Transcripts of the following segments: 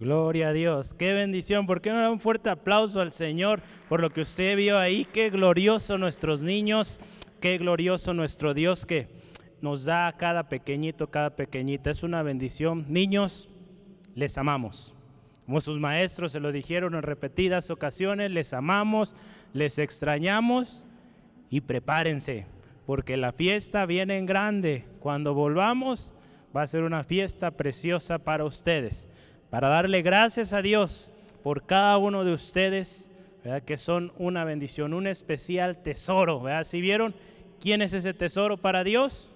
Gloria a Dios, qué bendición. ¿Por qué no da un fuerte aplauso al Señor por lo que usted vio ahí? Qué glorioso nuestros niños, qué glorioso nuestro Dios que nos da a cada pequeñito, cada pequeñita. Es una bendición. Niños, les amamos. Como sus maestros se lo dijeron en repetidas ocasiones, les amamos, les extrañamos y prepárense, porque la fiesta viene en grande. Cuando volvamos, va a ser una fiesta preciosa para ustedes para darle gracias a Dios por cada uno de ustedes, que son una bendición, un especial tesoro. ¿verdad? ¿Si vieron quién es ese tesoro para Dios?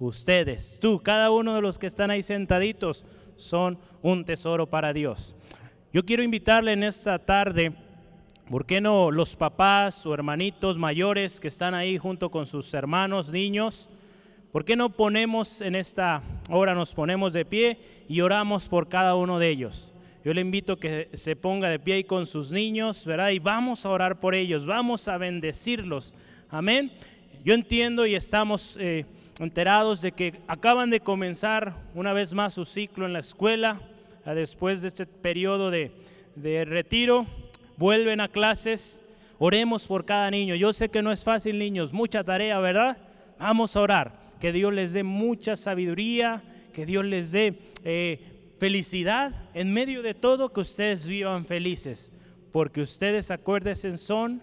Ustedes, tú, cada uno de los que están ahí sentaditos son un tesoro para Dios. Yo quiero invitarle en esta tarde, ¿por qué no los papás o hermanitos mayores que están ahí junto con sus hermanos, niños? ¿Por qué no ponemos en esta hora, nos ponemos de pie y oramos por cada uno de ellos? Yo le invito a que se ponga de pie ahí con sus niños, ¿verdad? Y vamos a orar por ellos, vamos a bendecirlos. Amén. Yo entiendo y estamos eh, enterados de que acaban de comenzar una vez más su ciclo en la escuela, después de este periodo de, de retiro, vuelven a clases. Oremos por cada niño. Yo sé que no es fácil, niños, mucha tarea, ¿verdad? Vamos a orar que Dios les dé mucha sabiduría, que Dios les dé eh, felicidad en medio de todo, que ustedes vivan felices, porque ustedes, acuérdense, son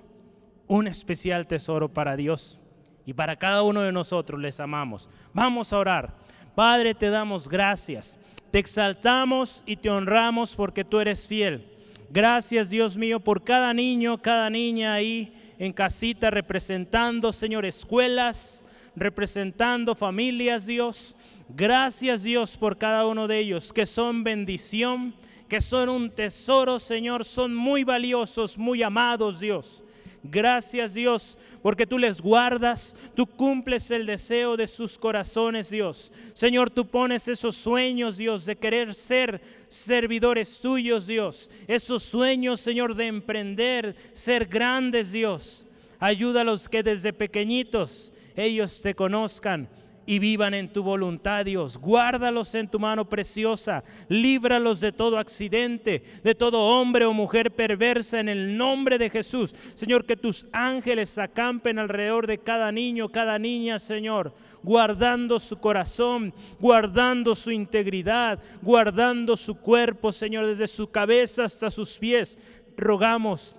un especial tesoro para Dios y para cada uno de nosotros les amamos. Vamos a orar. Padre, te damos gracias. Te exaltamos y te honramos porque tú eres fiel. Gracias, Dios mío, por cada niño, cada niña ahí en casita representando, Señor, escuelas, representando familias, Dios. Gracias, Dios, por cada uno de ellos, que son bendición, que son un tesoro, Señor, son muy valiosos, muy amados, Dios. Gracias Dios, porque tú les guardas, tú cumples el deseo de sus corazones, Dios. Señor, tú pones esos sueños, Dios, de querer ser servidores tuyos, Dios. Esos sueños, Señor, de emprender, ser grandes, Dios. Ayúdalos que desde pequeñitos ellos te conozcan y vivan en tu voluntad, Dios. Guárdalos en tu mano preciosa. Líbralos de todo accidente, de todo hombre o mujer perversa en el nombre de Jesús. Señor, que tus ángeles acampen alrededor de cada niño, cada niña, Señor, guardando su corazón, guardando su integridad, guardando su cuerpo, Señor, desde su cabeza hasta sus pies. Rogamos,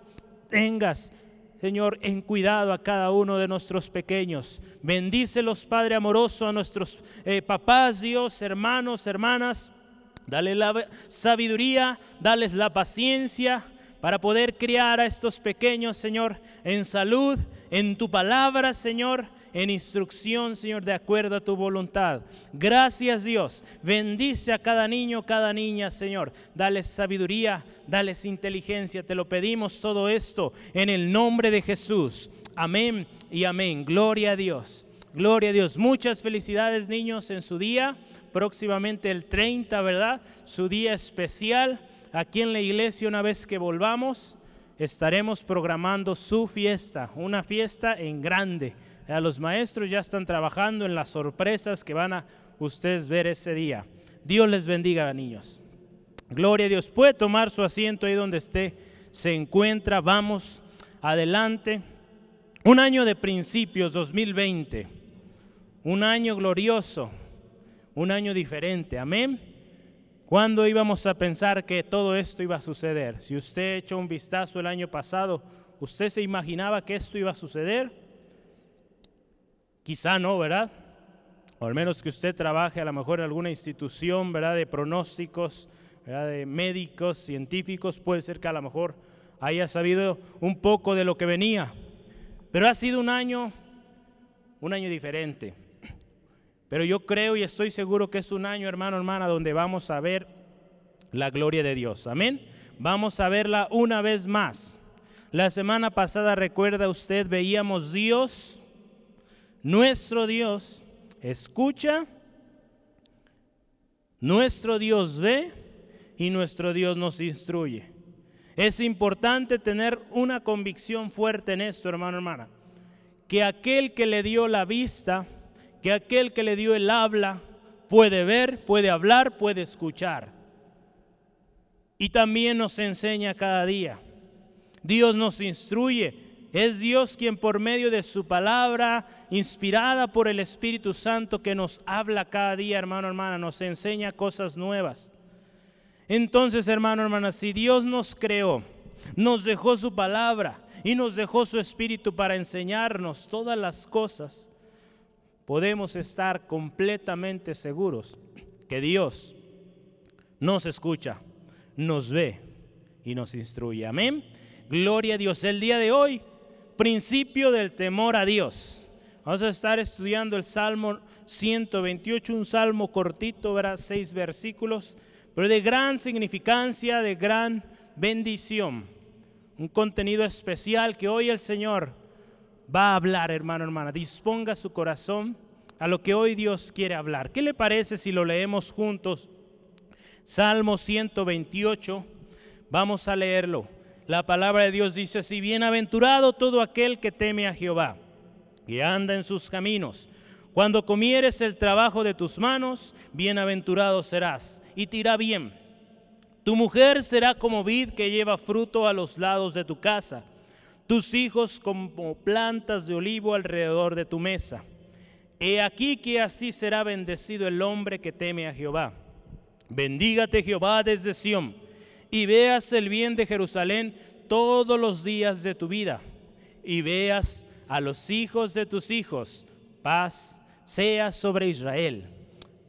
tengas Señor, en cuidado a cada uno de nuestros pequeños. Bendícelos, Padre amoroso, a nuestros eh, papás, Dios, hermanos, hermanas. Dale la sabiduría, dales la paciencia para poder criar a estos pequeños, Señor, en salud, en tu palabra, Señor, en instrucción, Señor, de acuerdo a tu voluntad. Gracias Dios. Bendice a cada niño, cada niña, Señor. Dales sabiduría, dales inteligencia. Te lo pedimos todo esto en el nombre de Jesús. Amén y amén. Gloria a Dios. Gloria a Dios. Muchas felicidades niños en su día. Próximamente el 30, ¿verdad? Su día especial. Aquí en la iglesia una vez que volvamos estaremos programando su fiesta, una fiesta en grande los maestros ya están trabajando en las sorpresas que van a ustedes ver ese día. Dios les bendiga, niños. Gloria a Dios. Puede tomar su asiento ahí donde esté. Se encuentra. Vamos adelante. Un año de principios, 2020. Un año glorioso. Un año diferente. Amén. ¿Cuándo íbamos a pensar que todo esto iba a suceder? Si usted echó un vistazo el año pasado, ¿usted se imaginaba que esto iba a suceder? Quizá no, ¿verdad? O al menos que usted trabaje a lo mejor en alguna institución, ¿verdad? De pronósticos, ¿verdad? De médicos, científicos, puede ser que a lo mejor haya sabido un poco de lo que venía. Pero ha sido un año, un año diferente. Pero yo creo y estoy seguro que es un año, hermano, hermana, donde vamos a ver la gloria de Dios. Amén. Vamos a verla una vez más. La semana pasada, recuerda usted, veíamos Dios nuestro Dios escucha, nuestro Dios ve y nuestro Dios nos instruye. Es importante tener una convicción fuerte en esto, hermano, hermana. Que aquel que le dio la vista, que aquel que le dio el habla, puede ver, puede hablar, puede escuchar. y también nos enseña cada día. Dios nos instruye. Es Dios quien por medio de su palabra, inspirada por el Espíritu Santo, que nos habla cada día, hermano, hermana, nos enseña cosas nuevas. Entonces, hermano, hermana, si Dios nos creó, nos dejó su palabra y nos dejó su Espíritu para enseñarnos todas las cosas, podemos estar completamente seguros que Dios nos escucha, nos ve y nos instruye. Amén. Gloria a Dios. El día de hoy, principio del temor a Dios. Vamos a estar estudiando el Salmo 128, un salmo cortito, verá seis versículos, pero de gran significancia, de gran bendición. Un contenido especial que hoy el Señor va a hablar, hermano, hermana. Disponga su corazón a lo que hoy Dios quiere hablar. ¿Qué le parece si lo leemos juntos? Salmo 128, vamos a leerlo. La palabra de Dios dice así, bienaventurado todo aquel que teme a Jehová, y anda en sus caminos. Cuando comieres el trabajo de tus manos, bienaventurado serás, y te irá bien. Tu mujer será como vid que lleva fruto a los lados de tu casa, tus hijos como plantas de olivo alrededor de tu mesa. He aquí que así será bendecido el hombre que teme a Jehová. Bendígate Jehová desde Sión y veas el bien de Jerusalén todos los días de tu vida y veas a los hijos de tus hijos. Paz sea sobre Israel.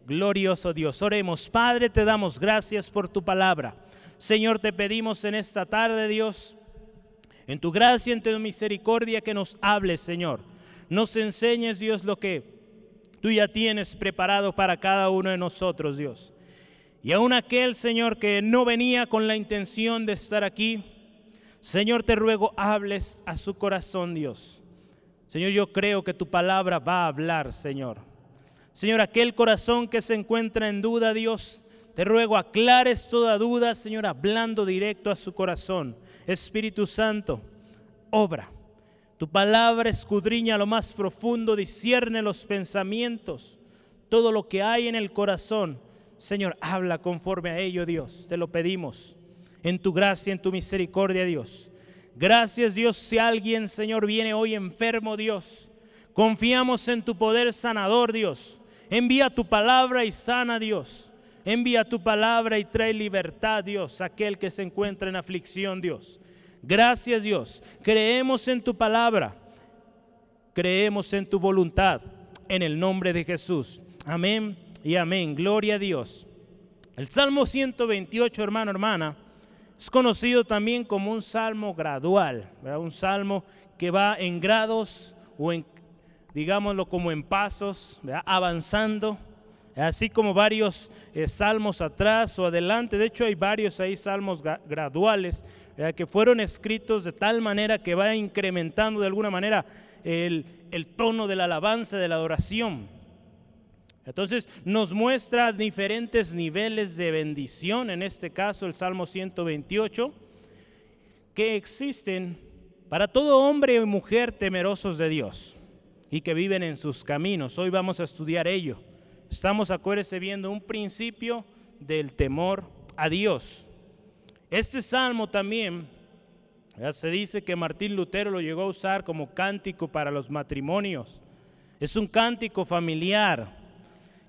Glorioso Dios, oremos. Padre, te damos gracias por tu palabra. Señor, te pedimos en esta tarde, Dios, en tu gracia, en tu misericordia, que nos hables, Señor. Nos enseñes, Dios, lo que tú ya tienes preparado para cada uno de nosotros, Dios. Y aún aquel Señor que no venía con la intención de estar aquí, Señor, te ruego, hables a su corazón, Dios. Señor, yo creo que tu palabra va a hablar, Señor. Señor, aquel corazón que se encuentra en duda, Dios, te ruego, aclares toda duda, Señor, hablando directo a su corazón. Espíritu Santo, obra. Tu palabra escudriña lo más profundo, discierne los pensamientos, todo lo que hay en el corazón Señor, habla conforme a ello, Dios. Te lo pedimos. En tu gracia, en tu misericordia, Dios. Gracias, Dios, si alguien, Señor, viene hoy enfermo, Dios. Confiamos en tu poder sanador, Dios. Envía tu palabra y sana, Dios. Envía tu palabra y trae libertad, Dios, aquel que se encuentra en aflicción, Dios. Gracias, Dios. Creemos en tu palabra. Creemos en tu voluntad. En el nombre de Jesús. Amén y amén. Gloria a Dios. El Salmo 128, hermano, hermana, es conocido también como un salmo gradual, un salmo que va en grados o en, digámoslo, como en pasos, avanzando, así como varios eh, salmos atrás o adelante. De hecho, hay varios ahí salmos graduales que fueron escritos de tal manera que va incrementando de alguna manera el, el tono de la alabanza, de la adoración. Entonces nos muestra diferentes niveles de bendición, en este caso el Salmo 128, que existen para todo hombre y mujer temerosos de Dios y que viven en sus caminos. Hoy vamos a estudiar ello. Estamos, acuérdense, viendo un principio del temor a Dios. Este salmo también ya se dice que Martín Lutero lo llegó a usar como cántico para los matrimonios. Es un cántico familiar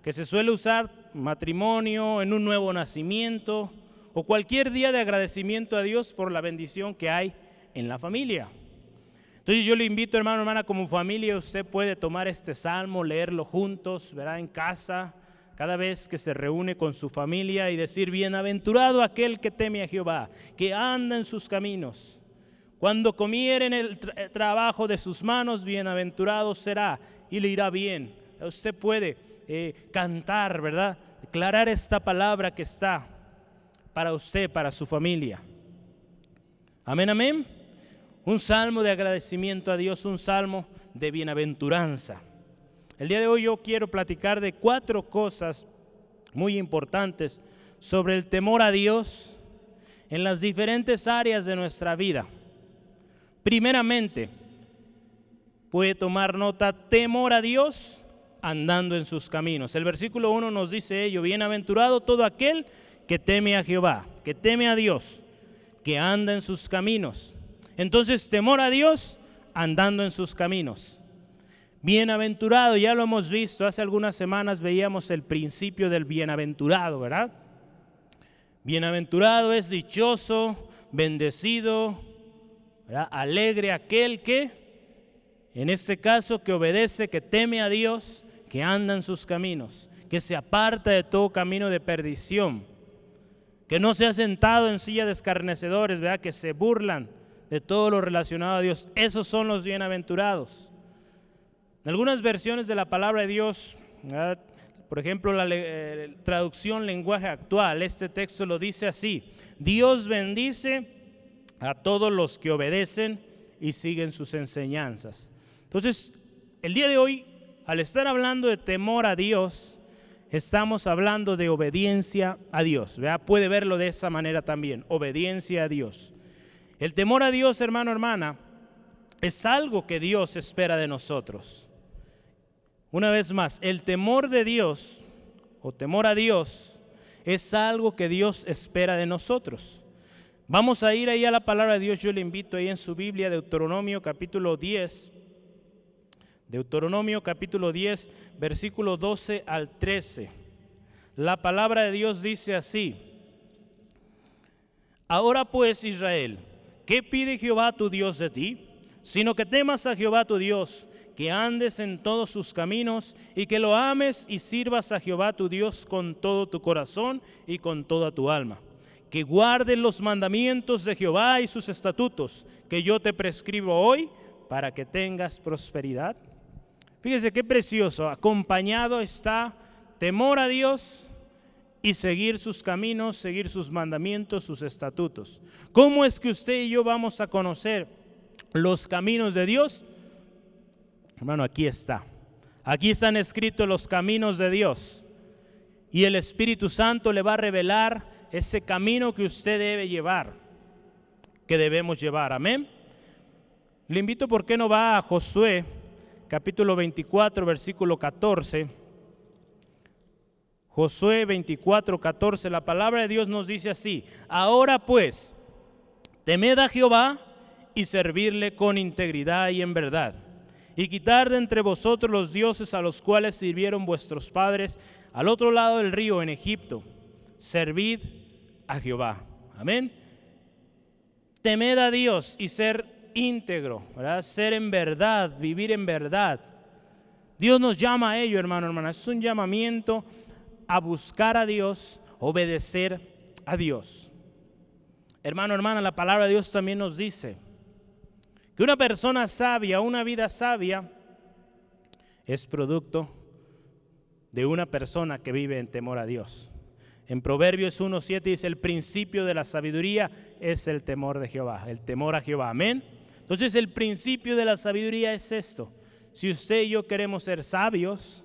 que se suele usar matrimonio, en un nuevo nacimiento o cualquier día de agradecimiento a Dios por la bendición que hay en la familia. Entonces yo le invito, hermano, hermana, como familia, usted puede tomar este salmo, leerlo juntos, verá en casa, cada vez que se reúne con su familia y decir, bienaventurado aquel que teme a Jehová, que anda en sus caminos. Cuando comieren el trabajo de sus manos, bienaventurado será y le irá bien. Usted puede eh, cantar, ¿verdad? Declarar esta palabra que está para usted, para su familia. Amén, amén. Un salmo de agradecimiento a Dios, un salmo de bienaventuranza. El día de hoy yo quiero platicar de cuatro cosas muy importantes sobre el temor a Dios en las diferentes áreas de nuestra vida. Primeramente, puede tomar nota, temor a Dios andando en sus caminos. El versículo 1 nos dice ello, bienaventurado todo aquel que teme a Jehová. que teme a Dios, que anda en sus caminos. Entonces, temor a Dios andando en sus caminos. Bienaventurado, ya lo hemos visto, hace algunas semanas veíamos el principio del bienaventurado, ¿verdad? Bienaventurado es dichoso, bendecido, alegre aquel que, en este caso, que obedece, que teme a Dios, que anda en sus caminos, que se aparta de todo camino de perdición, que no se ha sentado en silla de escarnecedores, que se burlan de todo lo relacionado a Dios. Esos son los bienaventurados. En algunas versiones de la palabra de Dios, por ejemplo, la eh, traducción lenguaje actual, este texto lo dice así, Dios bendice a todos los que obedecen y siguen sus enseñanzas. Entonces, el día de hoy, al estar hablando de temor a Dios, estamos hablando de obediencia a Dios. Puede verlo de esa manera también, obediencia a Dios. El temor a Dios, hermano, hermana, es algo que Dios espera de nosotros. Una vez más, el temor de Dios o temor a Dios es algo que Dios espera de nosotros. Vamos a ir ahí a la palabra de Dios. Yo le invito ahí en su Biblia, Deuteronomio capítulo 10. Deuteronomio capítulo 10, versículo 12 al 13. La palabra de Dios dice así. Ahora pues, Israel, ¿qué pide Jehová tu Dios de ti? Sino que temas a Jehová tu Dios que andes en todos sus caminos y que lo ames y sirvas a Jehová tu Dios con todo tu corazón y con toda tu alma. Que guardes los mandamientos de Jehová y sus estatutos que yo te prescribo hoy para que tengas prosperidad. Fíjese qué precioso, acompañado está temor a Dios y seguir sus caminos, seguir sus mandamientos, sus estatutos. ¿Cómo es que usted y yo vamos a conocer los caminos de Dios? Hermano, aquí está. Aquí están escritos los caminos de Dios. Y el Espíritu Santo le va a revelar ese camino que usted debe llevar, que debemos llevar. Amén. Le invito, ¿por qué no va a Josué, capítulo 24, versículo 14? Josué 24, 14, la palabra de Dios nos dice así, ahora pues, temed a Jehová y servirle con integridad y en verdad y quitar de entre vosotros los dioses a los cuales sirvieron vuestros padres al otro lado del río en Egipto. Servid a Jehová. Amén. Temed a Dios y ser íntegro. Ser en verdad, vivir en verdad. Dios nos llama a ello, hermano, hermana. Es un llamamiento a buscar a Dios, obedecer a Dios. Hermano, hermana, la palabra de Dios también nos dice, que una persona sabia, una vida sabia, es producto de una persona que vive en temor a Dios. En Proverbios 1.7 dice, el principio de la sabiduría es el temor de Jehová, el temor a Jehová. Amén. Entonces el principio de la sabiduría es esto. Si usted y yo queremos ser sabios,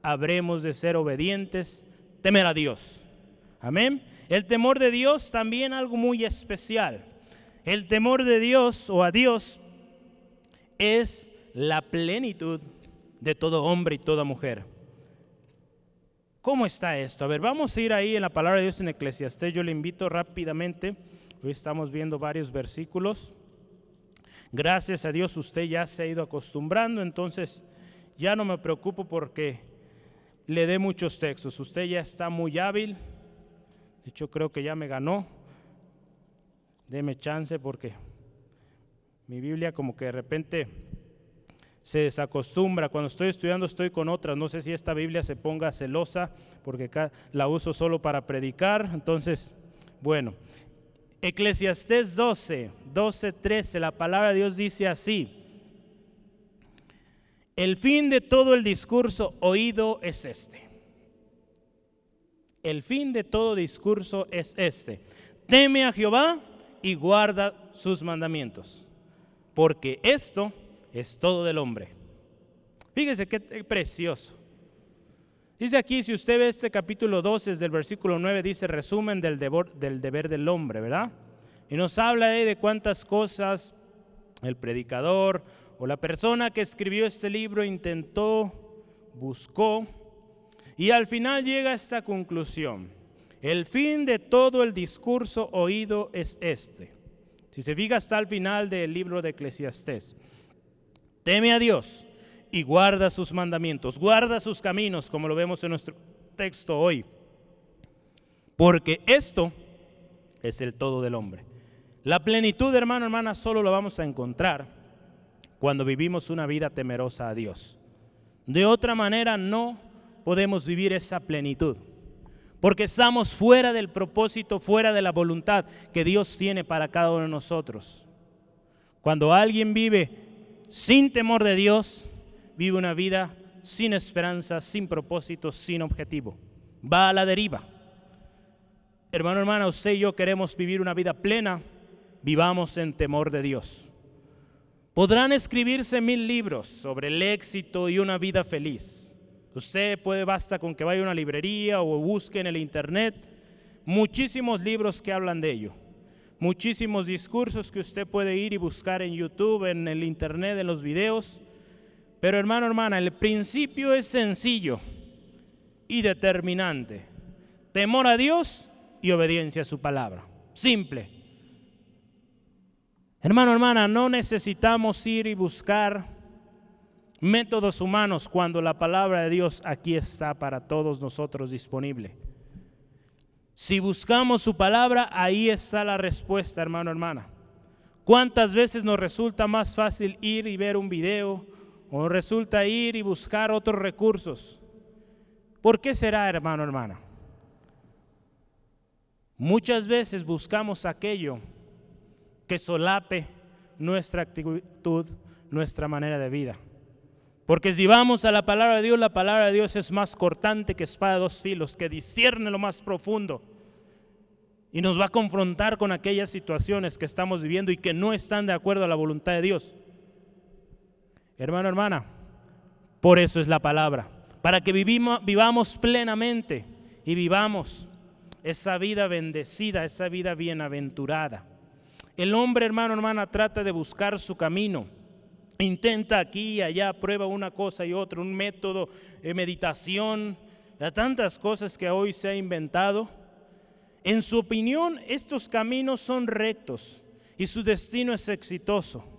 habremos de ser obedientes, temer a Dios. Amén. El temor de Dios también algo muy especial. El temor de Dios o a Dios es la plenitud de todo hombre y toda mujer. ¿Cómo está esto? A ver, vamos a ir ahí en la palabra de Dios en Eclesiastés. Yo le invito rápidamente. Hoy estamos viendo varios versículos. Gracias a Dios usted ya se ha ido acostumbrando, entonces ya no me preocupo porque le dé muchos textos. Usted ya está muy hábil. De hecho, creo que ya me ganó deme chance porque mi Biblia como que de repente se desacostumbra. Cuando estoy estudiando estoy con otras. No sé si esta Biblia se ponga celosa porque la uso solo para predicar. Entonces, bueno, Eclesiastés 12, 12, 13, la palabra de Dios dice así. El fin de todo el discurso oído es este. El fin de todo discurso es este. Teme a Jehová y guarda sus mandamientos, porque esto es todo del hombre. Fíjese qué precioso. Dice aquí, si usted ve este capítulo 12, desde el versículo 9, dice resumen del del deber del hombre, ¿verdad? Y nos habla de cuántas cosas el predicador o la persona que escribió este libro intentó, buscó, y al final llega a esta conclusión. El fin de todo el discurso oído es este. Si se fija hasta el final del libro de Eclesiastés. Teme a Dios y guarda sus mandamientos, guarda sus caminos, como lo vemos en nuestro texto hoy. Porque esto es el todo del hombre. La plenitud, hermano, hermana, solo lo vamos a encontrar cuando vivimos una vida temerosa a Dios. De otra manera no podemos vivir esa plenitud, porque estamos fuera del propósito, fuera de la voluntad que Dios tiene para cada uno de nosotros. Cuando alguien vive sin temor de Dios, vive una vida sin esperanza, sin propósito, sin objetivo. Va a la deriva. Hermano, hermana, usted y yo queremos vivir una vida plena, vivamos en temor de Dios. Podrán escribirse mil libros sobre el éxito y una vida feliz. Usted puede, basta con que vaya a una librería o busque en el internet muchísimos libros que hablan de ello. Muchísimos discursos que usted puede ir y buscar en YouTube, en el internet, en los videos. Pero hermano, hermana, el principio es sencillo y determinante. Temor a Dios y obediencia a su palabra. Simple. Hermano, hermana, no necesitamos ir y buscar métodos humanos cuando la palabra de Dios aquí está para todos nosotros disponible. Si buscamos su palabra, ahí está la respuesta, hermano, hermana. ¿Cuántas veces nos resulta más fácil ir y ver un video o resulta ir y buscar otros recursos? ¿Por qué será, hermano, hermana? Muchas veces buscamos aquello que solape nuestra actitud, nuestra manera de vida. Porque si vamos a la palabra de Dios, la palabra de Dios es más cortante que espada de dos filos, que discierne lo más profundo y nos va a confrontar con aquellas situaciones que estamos viviendo y que no están de acuerdo a la voluntad de Dios. Hermano, hermana, por eso es la palabra, para que vivimos, vivamos plenamente y vivamos esa vida bendecida, esa vida bienaventurada. El hombre, hermano, hermana, trata de buscar su camino. Intenta aquí y allá, prueba una cosa y otra, un método de meditación, tantas cosas que hoy se ha inventado. En su opinión, estos caminos son rectos y su destino es exitoso.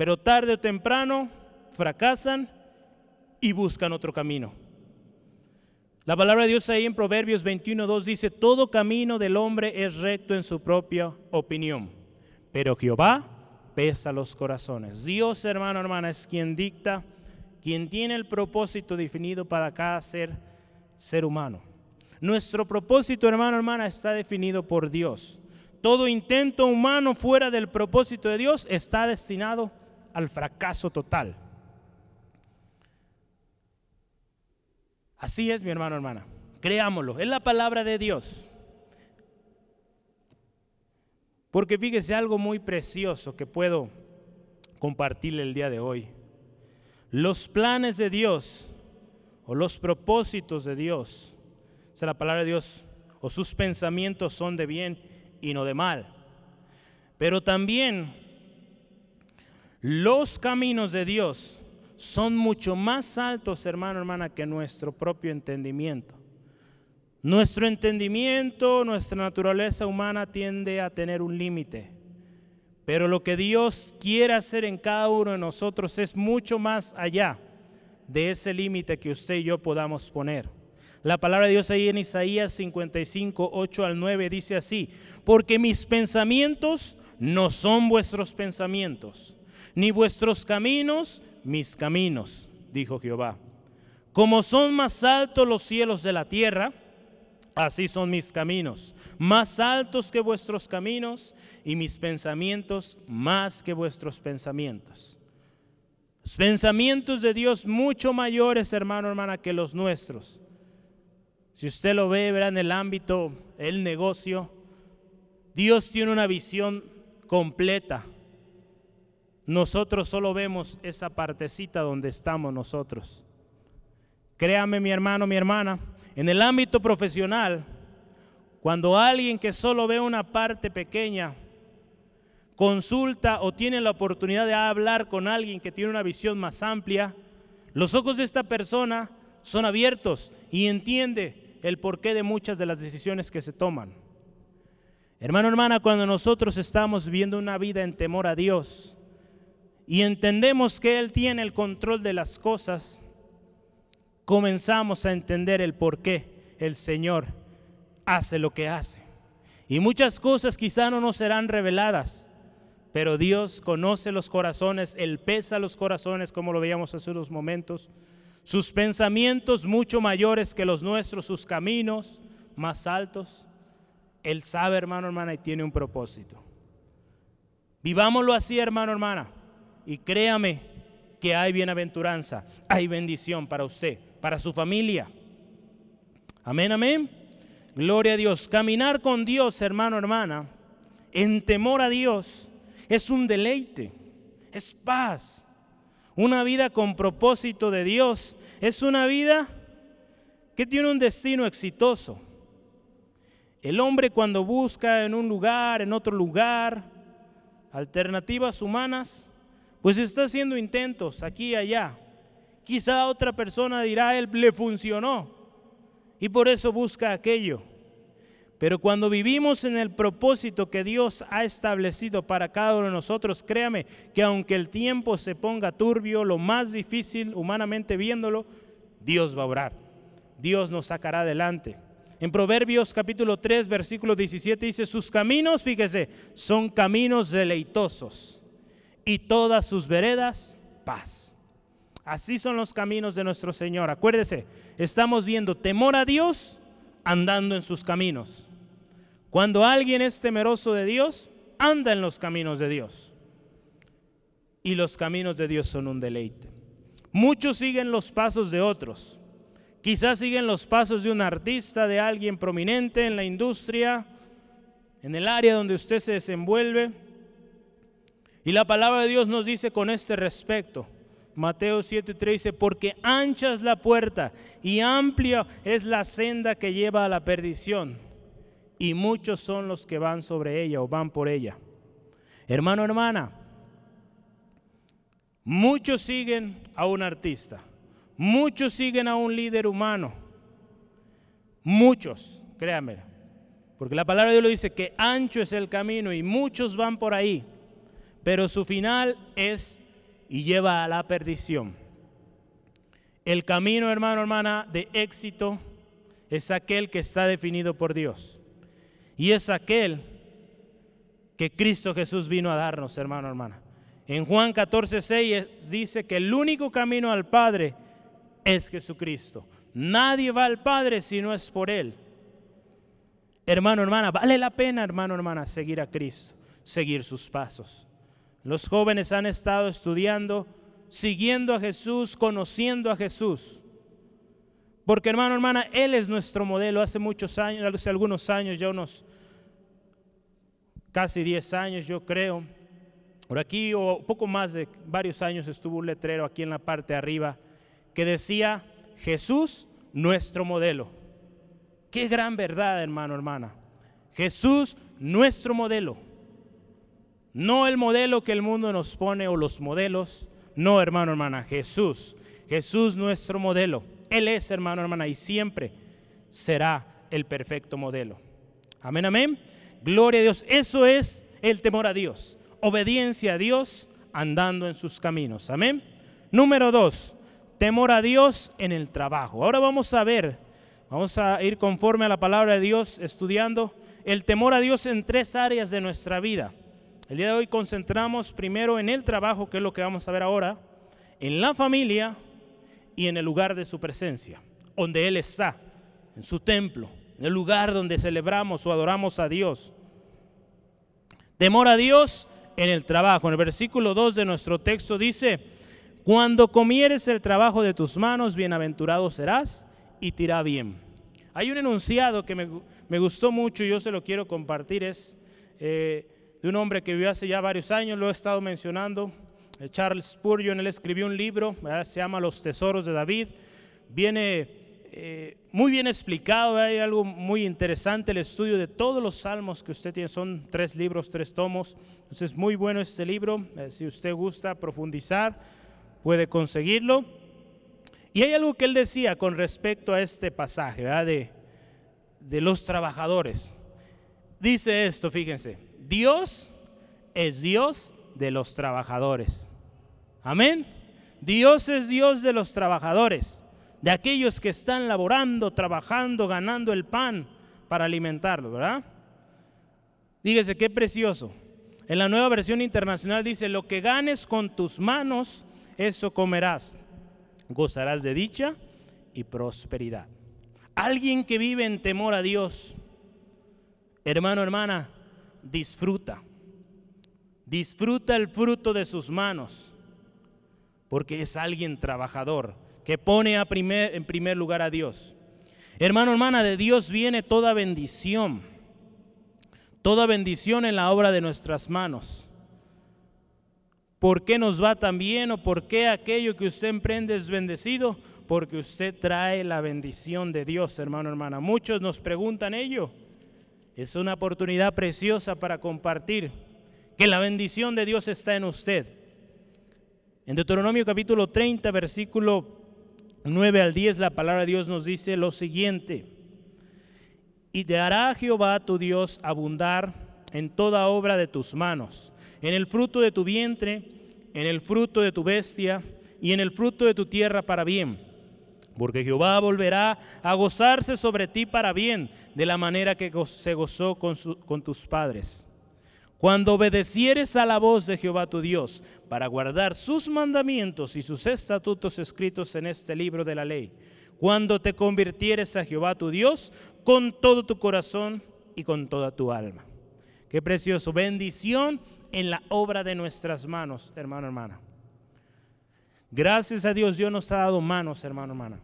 Pero tarde o temprano fracasan y buscan otro camino. La palabra de Dios ahí en Proverbios 21.2 dice, todo camino del hombre es recto en su propia opinión, pero Jehová pesa los corazones. Dios, hermano, hermana, es quien dicta, quien tiene el propósito definido para cada ser, ser humano. Nuestro propósito, hermano, hermana, está definido por Dios. Todo intento humano fuera del propósito de Dios está destinado al fracaso total. Así es, mi hermano, hermana. Creámoslo. Es la palabra de Dios. Porque fíjese algo muy precioso que puedo compartirle el día de hoy. Los planes de Dios o los propósitos de Dios, o sea, la palabra de Dios, o sus pensamientos son de bien y no de mal. Pero también los caminos de Dios son mucho más altos, hermano, hermana, que nuestro propio entendimiento. Nuestro entendimiento, nuestra naturaleza humana tiende a tener un límite. Pero lo que Dios quiere hacer en cada uno de nosotros es mucho más allá de ese límite que usted y yo podamos poner. La palabra de Dios ahí en Isaías 55, 8 al 9 dice así, porque mis pensamientos no son vuestros pensamientos, ni vuestros caminos mis caminos, dijo Jehová. Como son más altos los cielos de la tierra, así son mis caminos, más altos que vuestros caminos y mis pensamientos más que vuestros pensamientos. Los pensamientos de Dios mucho mayores, hermano, hermana, que los nuestros. Si usted lo ve, verá en el ámbito, el negocio, Dios tiene una visión completa nosotros solo vemos esa partecita donde estamos nosotros. Créame mi hermano, mi hermana, en el ámbito profesional, cuando alguien que solo ve una parte pequeña consulta o tiene la oportunidad de hablar con alguien que tiene una visión más amplia, los ojos de esta persona son abiertos y entiende el porqué de muchas de las decisiones que se toman. Hermano, hermana, cuando nosotros estamos viviendo una vida en temor a Dios y entendemos que Él tiene el control de las cosas, comenzamos a entender el por qué el Señor hace lo que hace. Y muchas cosas quizá no nos serán reveladas, pero Dios conoce los corazones, Él pesa los corazones, como lo veíamos hace unos momentos. Sus pensamientos mucho mayores que los nuestros, sus caminos más altos. Él sabe, hermano, hermana, y tiene un propósito. Vivámoslo así, hermano, hermana. Y créame que hay bienaventuranza, hay bendición para usted, para su familia. Amén, amén. Gloria a Dios. Caminar con Dios, hermano, hermana, en temor a Dios, es un deleite, es paz. Una vida con propósito de Dios es una vida que tiene un destino exitoso. El hombre cuando busca en un lugar, en otro lugar, alternativas humanas, pues está haciendo intentos aquí y allá. Quizá otra persona dirá, él le funcionó y por eso busca aquello. Pero cuando vivimos en el propósito que Dios ha establecido para cada uno de nosotros, créame que aunque el tiempo se ponga turbio, lo más difícil humanamente viéndolo, Dios va a obrar. Dios nos sacará adelante. En Proverbios capítulo 3, versículo 17 dice, sus caminos, fíjese, son caminos deleitosos y todas sus veredas paz. Así son los caminos de nuestro Señor. Acuérdese, estamos viendo temor a Dios andando en sus caminos. Cuando alguien es temeroso de Dios, anda en los caminos de Dios. Y los caminos de Dios son un deleite. Muchos siguen los pasos de otros. Quizás siguen los pasos de un artista, de alguien prominente en la industria, en el área donde usted se desenvuelve. Y la palabra de Dios nos dice con este respecto, Mateo 7:3 dice, porque ancha es la puerta y amplia es la senda que lleva a la perdición, y muchos son los que van sobre ella o van por ella. Hermano, hermana, muchos siguen a un artista, muchos siguen a un líder humano, muchos, créanme, porque la palabra de Dios lo dice que ancho es el camino y muchos van por ahí, pero su final es y lleva a la perdición. El camino, hermano, hermana, de éxito es aquel que está definido por Dios. Y es aquel que Cristo Jesús vino a darnos, hermano, hermana. En Juan 14, 6 dice que el único camino al Padre es Jesucristo. Nadie va al Padre si no es por Él. Hermano, hermana, vale la pena, hermano, hermana, seguir a Cristo, seguir sus pasos. Los jóvenes han estado estudiando, siguiendo a Jesús, conociendo a Jesús. Porque hermano, hermana, Él es nuestro modelo. Hace muchos años, hace algunos años, ya unos casi 10 años yo creo, por aquí o poco más de varios años estuvo un letrero aquí en la parte de arriba que decía, Jesús, nuestro modelo. Qué gran verdad, hermano, hermana. Jesús, nuestro modelo. No el modelo que el mundo nos pone o los modelos. No, hermano, hermana, Jesús. Jesús nuestro modelo. Él es, hermano, hermana, y siempre será el perfecto modelo. Amén, amén. Gloria a Dios. Eso es el temor a Dios. Obediencia a Dios andando en sus caminos. Amén. Número dos, temor a Dios en el trabajo. Ahora vamos a ver, vamos a ir conforme a la palabra de Dios estudiando el temor a Dios en tres áreas de nuestra vida. El día de hoy concentramos primero en el trabajo, que es lo que vamos a ver ahora, en la familia y en el lugar de su presencia, donde Él está, en su templo, en el lugar donde celebramos o adoramos a Dios. Temor a Dios en el trabajo. En el versículo 2 de nuestro texto dice, cuando comieres el trabajo de tus manos, bienaventurado serás y te irá bien. Hay un enunciado que me, gustó mucho y yo se lo quiero compartir, es... Eh, de un hombre que vivió hace ya varios años, lo he estado mencionando, eh, Charles Spurgeon, él escribió un libro, se llama Los Tesoros de David, viene eh, muy bien explicado, hay algo muy interesante, el estudio de todos los salmos que usted tiene, son tres libros, tres tomos, entonces muy bueno este libro, eh, si usted gusta profundizar, puede conseguirlo. Y hay algo que él decía con respecto a este pasaje, De, de los trabajadores. Dice esto, fíjense, Dios es Dios de los trabajadores. Amén. Dios es Dios de los trabajadores, de aquellos que están laborando, trabajando, ganando el pan para alimentarlo, ¿verdad? Fíjese qué precioso. En la nueva versión internacional dice, lo que ganes con tus manos, eso comerás. Gozarás de dicha y prosperidad. Alguien que vive en temor a Dios, hermano, hermana, disfruta. Disfruta el fruto de sus manos, porque es alguien trabajador que pone a primer, en primer lugar a Dios. Hermano, hermana, de Dios viene toda bendición, toda bendición en la obra de nuestras manos. ¿Por qué nos va tan bien o por qué aquello que usted emprende es bendecido? Porque usted trae la bendición de Dios, hermano, hermana. Muchos nos preguntan ello. Es una oportunidad preciosa para compartir que la bendición de Dios está en usted. En Deuteronomio capítulo 30, versículo 9 al 10, la palabra de Dios nos dice lo siguiente. Y te hará Jehová tu Dios abundar en toda obra de tus manos en el fruto de tu vientre, en el fruto de tu bestia y en el fruto de tu tierra para bien. Porque Jehová volverá a gozarse sobre ti para bien, de la manera que se gozó con, tus padres. Cuando obedecieres a la voz de Jehová tu Dios, para guardar sus mandamientos y sus estatutos escritos en este libro de la ley, cuando te convirtieres a Jehová tu Dios con todo tu corazón y con toda tu alma. Qué precioso, bendición en la obra de nuestras manos, hermano, hermana. Gracias a Dios, Dios nos ha dado manos, hermano, hermana.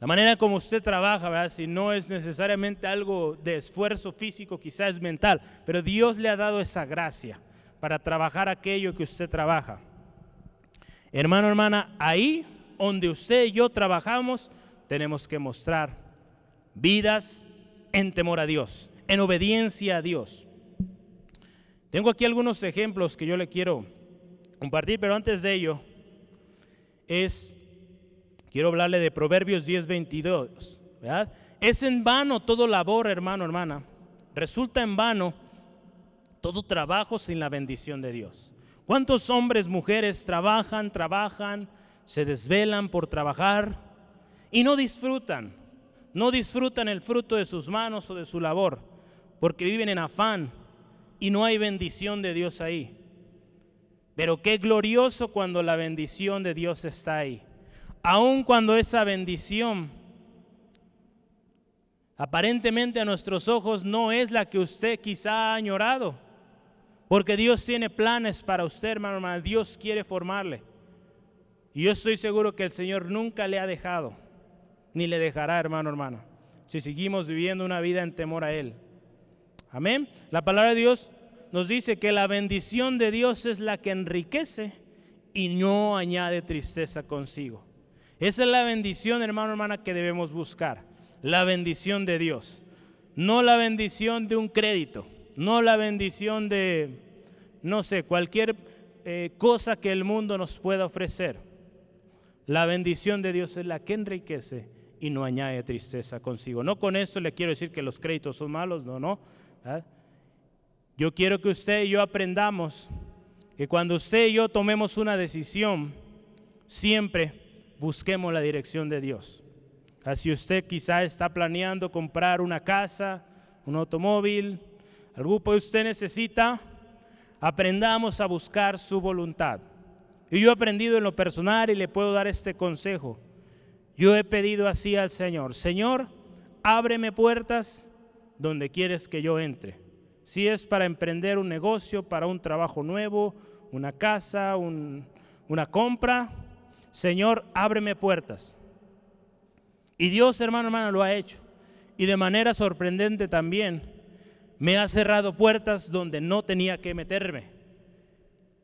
La manera como usted trabaja, si no es necesariamente algo de esfuerzo físico, quizás es mental, pero Dios le ha dado esa gracia para trabajar aquello que usted trabaja. Hermano, hermana, ahí donde usted y yo trabajamos, tenemos que mostrar vidas en temor a Dios, en obediencia a Dios. Tengo aquí algunos ejemplos que yo le quiero compartir, pero antes de ello, es, quiero hablarle de Proverbios 10, 22. ¿verdad? Es en vano todo labor, hermano, hermana. Resulta en vano todo trabajo sin la bendición de Dios. ¿Cuántos hombres, mujeres trabajan, trabajan, se desvelan por trabajar y no disfrutan? No disfrutan el fruto de sus manos o de su labor, porque viven en afán, y no hay bendición de Dios ahí. Pero qué glorioso cuando la bendición de Dios está ahí. Aun cuando esa bendición aparentemente a nuestros ojos no es la que usted quizá ha añorado. Porque Dios tiene planes para usted, hermano, hermano. Dios quiere formarle. Y yo estoy seguro que el Señor nunca le ha dejado, ni le dejará, hermano, hermano, si seguimos viviendo una vida en temor a Él. Amén. La palabra de Dios nos dice que la bendición de Dios es la que enriquece y no añade tristeza consigo. Esa es la bendición, hermano, hermana, que debemos buscar. La bendición de Dios. No la bendición de un crédito. No la bendición de, no sé, cualquier eh, cosa que el mundo nos pueda ofrecer. La bendición de Dios es la que enriquece y no añade tristeza consigo. No con esto le quiero decir que los créditos son malos, no, no. Yo quiero que usted y yo aprendamos que cuando usted y yo tomemos una decisión, siempre busquemos la dirección de Dios. Si usted quizá está planeando comprar una casa, un automóvil, algo que usted necesita, aprendamos a buscar su voluntad. Y yo he aprendido en lo personal y le puedo dar este consejo. Yo he pedido así al Señor, Señor, ábreme puertas donde quieres que yo entre. Si es para emprender un negocio, para un trabajo nuevo, una casa, una compra, Señor, ábreme puertas. Y Dios, hermano, hermano, lo ha hecho. Y de manera sorprendente también, me ha cerrado puertas donde no tenía que meterme.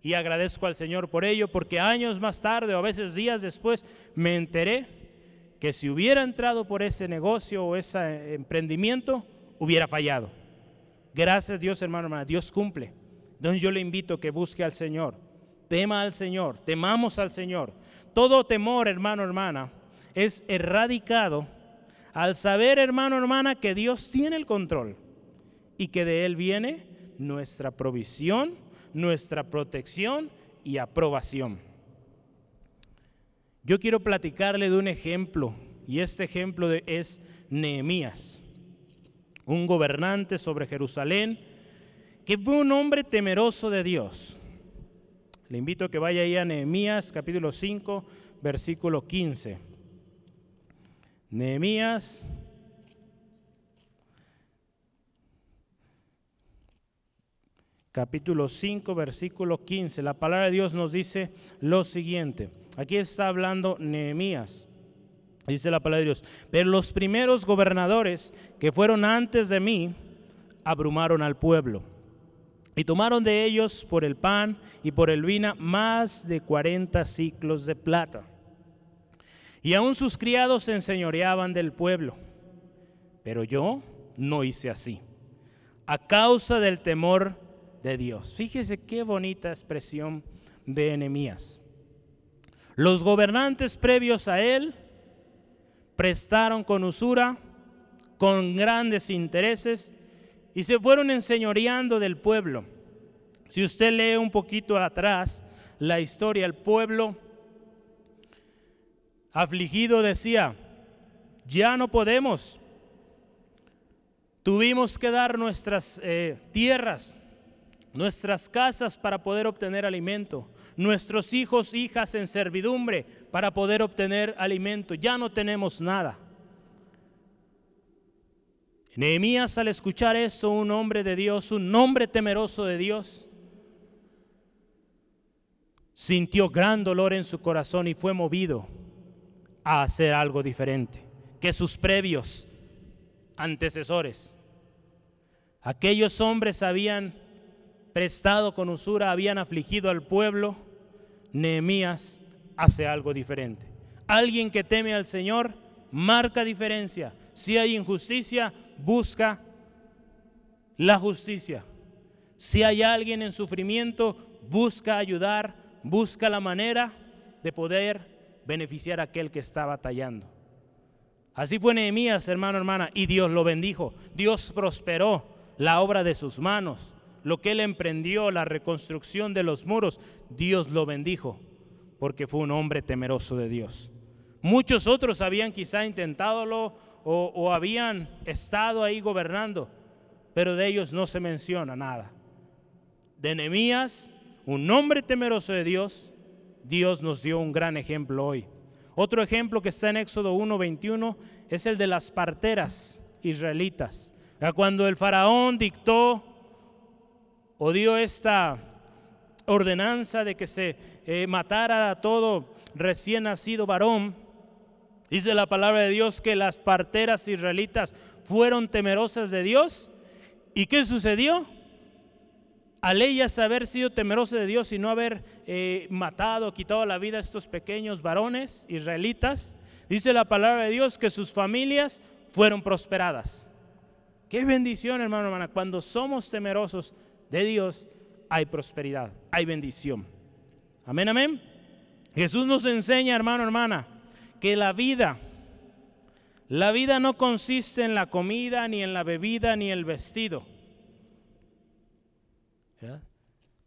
Y agradezco al Señor por ello, porque años más tarde o a veces días después me enteré que si hubiera entrado por ese negocio o ese emprendimiento, hubiera fallado. Gracias Dios, hermano, hermana, Dios cumple. Entonces yo le invito a que busque al Señor. Tema al Señor, temamos al Señor. Todo temor, hermano, hermana, es erradicado al saber, hermano, hermana, que Dios tiene el control y que de Él viene nuestra provisión, nuestra protección y aprobación. Yo quiero platicarle de un ejemplo y este ejemplo es Nehemías, un gobernante sobre Jerusalén que fue un hombre temeroso de Dios. Le invito a que vaya ahí a Nehemías capítulo 5, versículo 15. Nehemías capítulo 5, versículo 15. La palabra de Dios nos dice lo siguiente. Aquí está hablando Nehemías. Dice la palabra de Dios. Pero los primeros gobernadores que fueron antes de mí abrumaron al pueblo. Y tomaron de ellos por el pan y por el vino más de 40 ciclos de plata. Y aún sus criados se enseñoreaban del pueblo. Pero yo no hice así. A causa del temor de Dios. Fíjese qué bonita expresión de enemías. Los gobernantes previos a él prestaron con usura, con grandes intereses, y se fueron enseñoreando del pueblo. Si usted lee un poquito atrás la historia, el pueblo afligido decía, ya no podemos, tuvimos que dar nuestras eh, tierras, nuestras casas para poder obtener alimento, nuestros hijos, hijas en servidumbre para poder obtener alimento. Ya no tenemos nada. Nehemías al escuchar esto, un hombre de Dios, un hombre temeroso de Dios, sintió gran dolor en su corazón y fue movido a hacer algo diferente que sus previos antecesores. Aquellos hombres habían prestado con usura, habían afligido al pueblo, Nehemías hace algo diferente. Alguien que teme al Señor marca diferencia. Si hay injusticia, busca la justicia. Si hay alguien en sufrimiento, busca ayudar, busca la manera de poder beneficiar a aquel que está batallando. Así fue Nehemías, hermano, hermana, y Dios lo bendijo. Dios prosperó la obra de sus manos lo que él emprendió, la reconstrucción de los muros, Dios lo bendijo, porque fue un hombre temeroso de Dios. Muchos otros habían quizá intentándolo o, habían estado ahí gobernando, pero de ellos no se menciona nada. De Nehemías, un hombre temeroso de Dios, Dios nos dio un gran ejemplo hoy. Otro ejemplo que está en Éxodo 1:21 es el de las parteras israelitas. Cuando el faraón dictó o dio esta ordenanza de que se eh, matara a todo recién nacido varón, dice la palabra de Dios que las parteras israelitas fueron temerosas de Dios. ¿Y qué sucedió? Al ellas haber sido temerosas de Dios y no haber eh, matado, quitado la vida a estos pequeños varones israelitas, dice la palabra de Dios que sus familias fueron prosperadas. Qué bendición, hermano, hermana, cuando somos temerosos de Dios hay prosperidad, hay bendición. Amén, amén. Jesús nos enseña, hermano, hermana, que la vida, la vida no consiste en la comida, ni en la bebida, ni el vestido.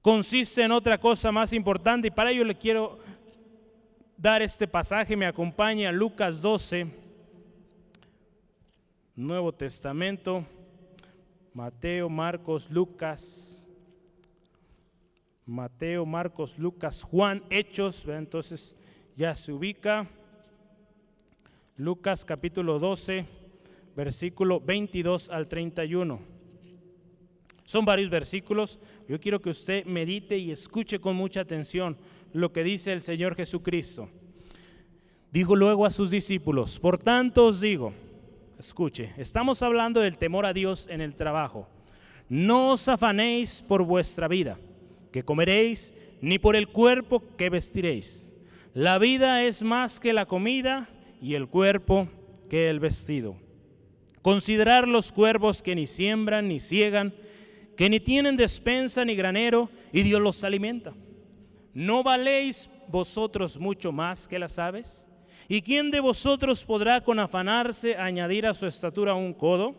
Consiste en otra cosa más importante y para ello le quiero dar este pasaje. Me acompaña Lucas 12, Nuevo Testamento. Mateo, Marcos, Lucas, Mateo, Marcos, Lucas, Juan, Hechos, entonces ya se ubica. Lucas capítulo 12, versículo 22 al 31. Son varios versículos. Yo quiero que usted medite y escuche con mucha atención lo que dice el Señor Jesucristo. Dijo luego a sus discípulos, por tanto os digo, Escuche, estamos hablando del temor a Dios en el trabajo. No os afanéis por vuestra vida, que comeréis, ni por el cuerpo que vestiréis. La vida es más que la comida y el cuerpo que el vestido. Considerar los cuervos que ni siembran ni ciegan, que ni tienen despensa ni granero, y Dios los alimenta. ¿No valéis vosotros mucho más que las aves? ¿Y quién de vosotros podrá con afanarse añadir a su estatura un codo?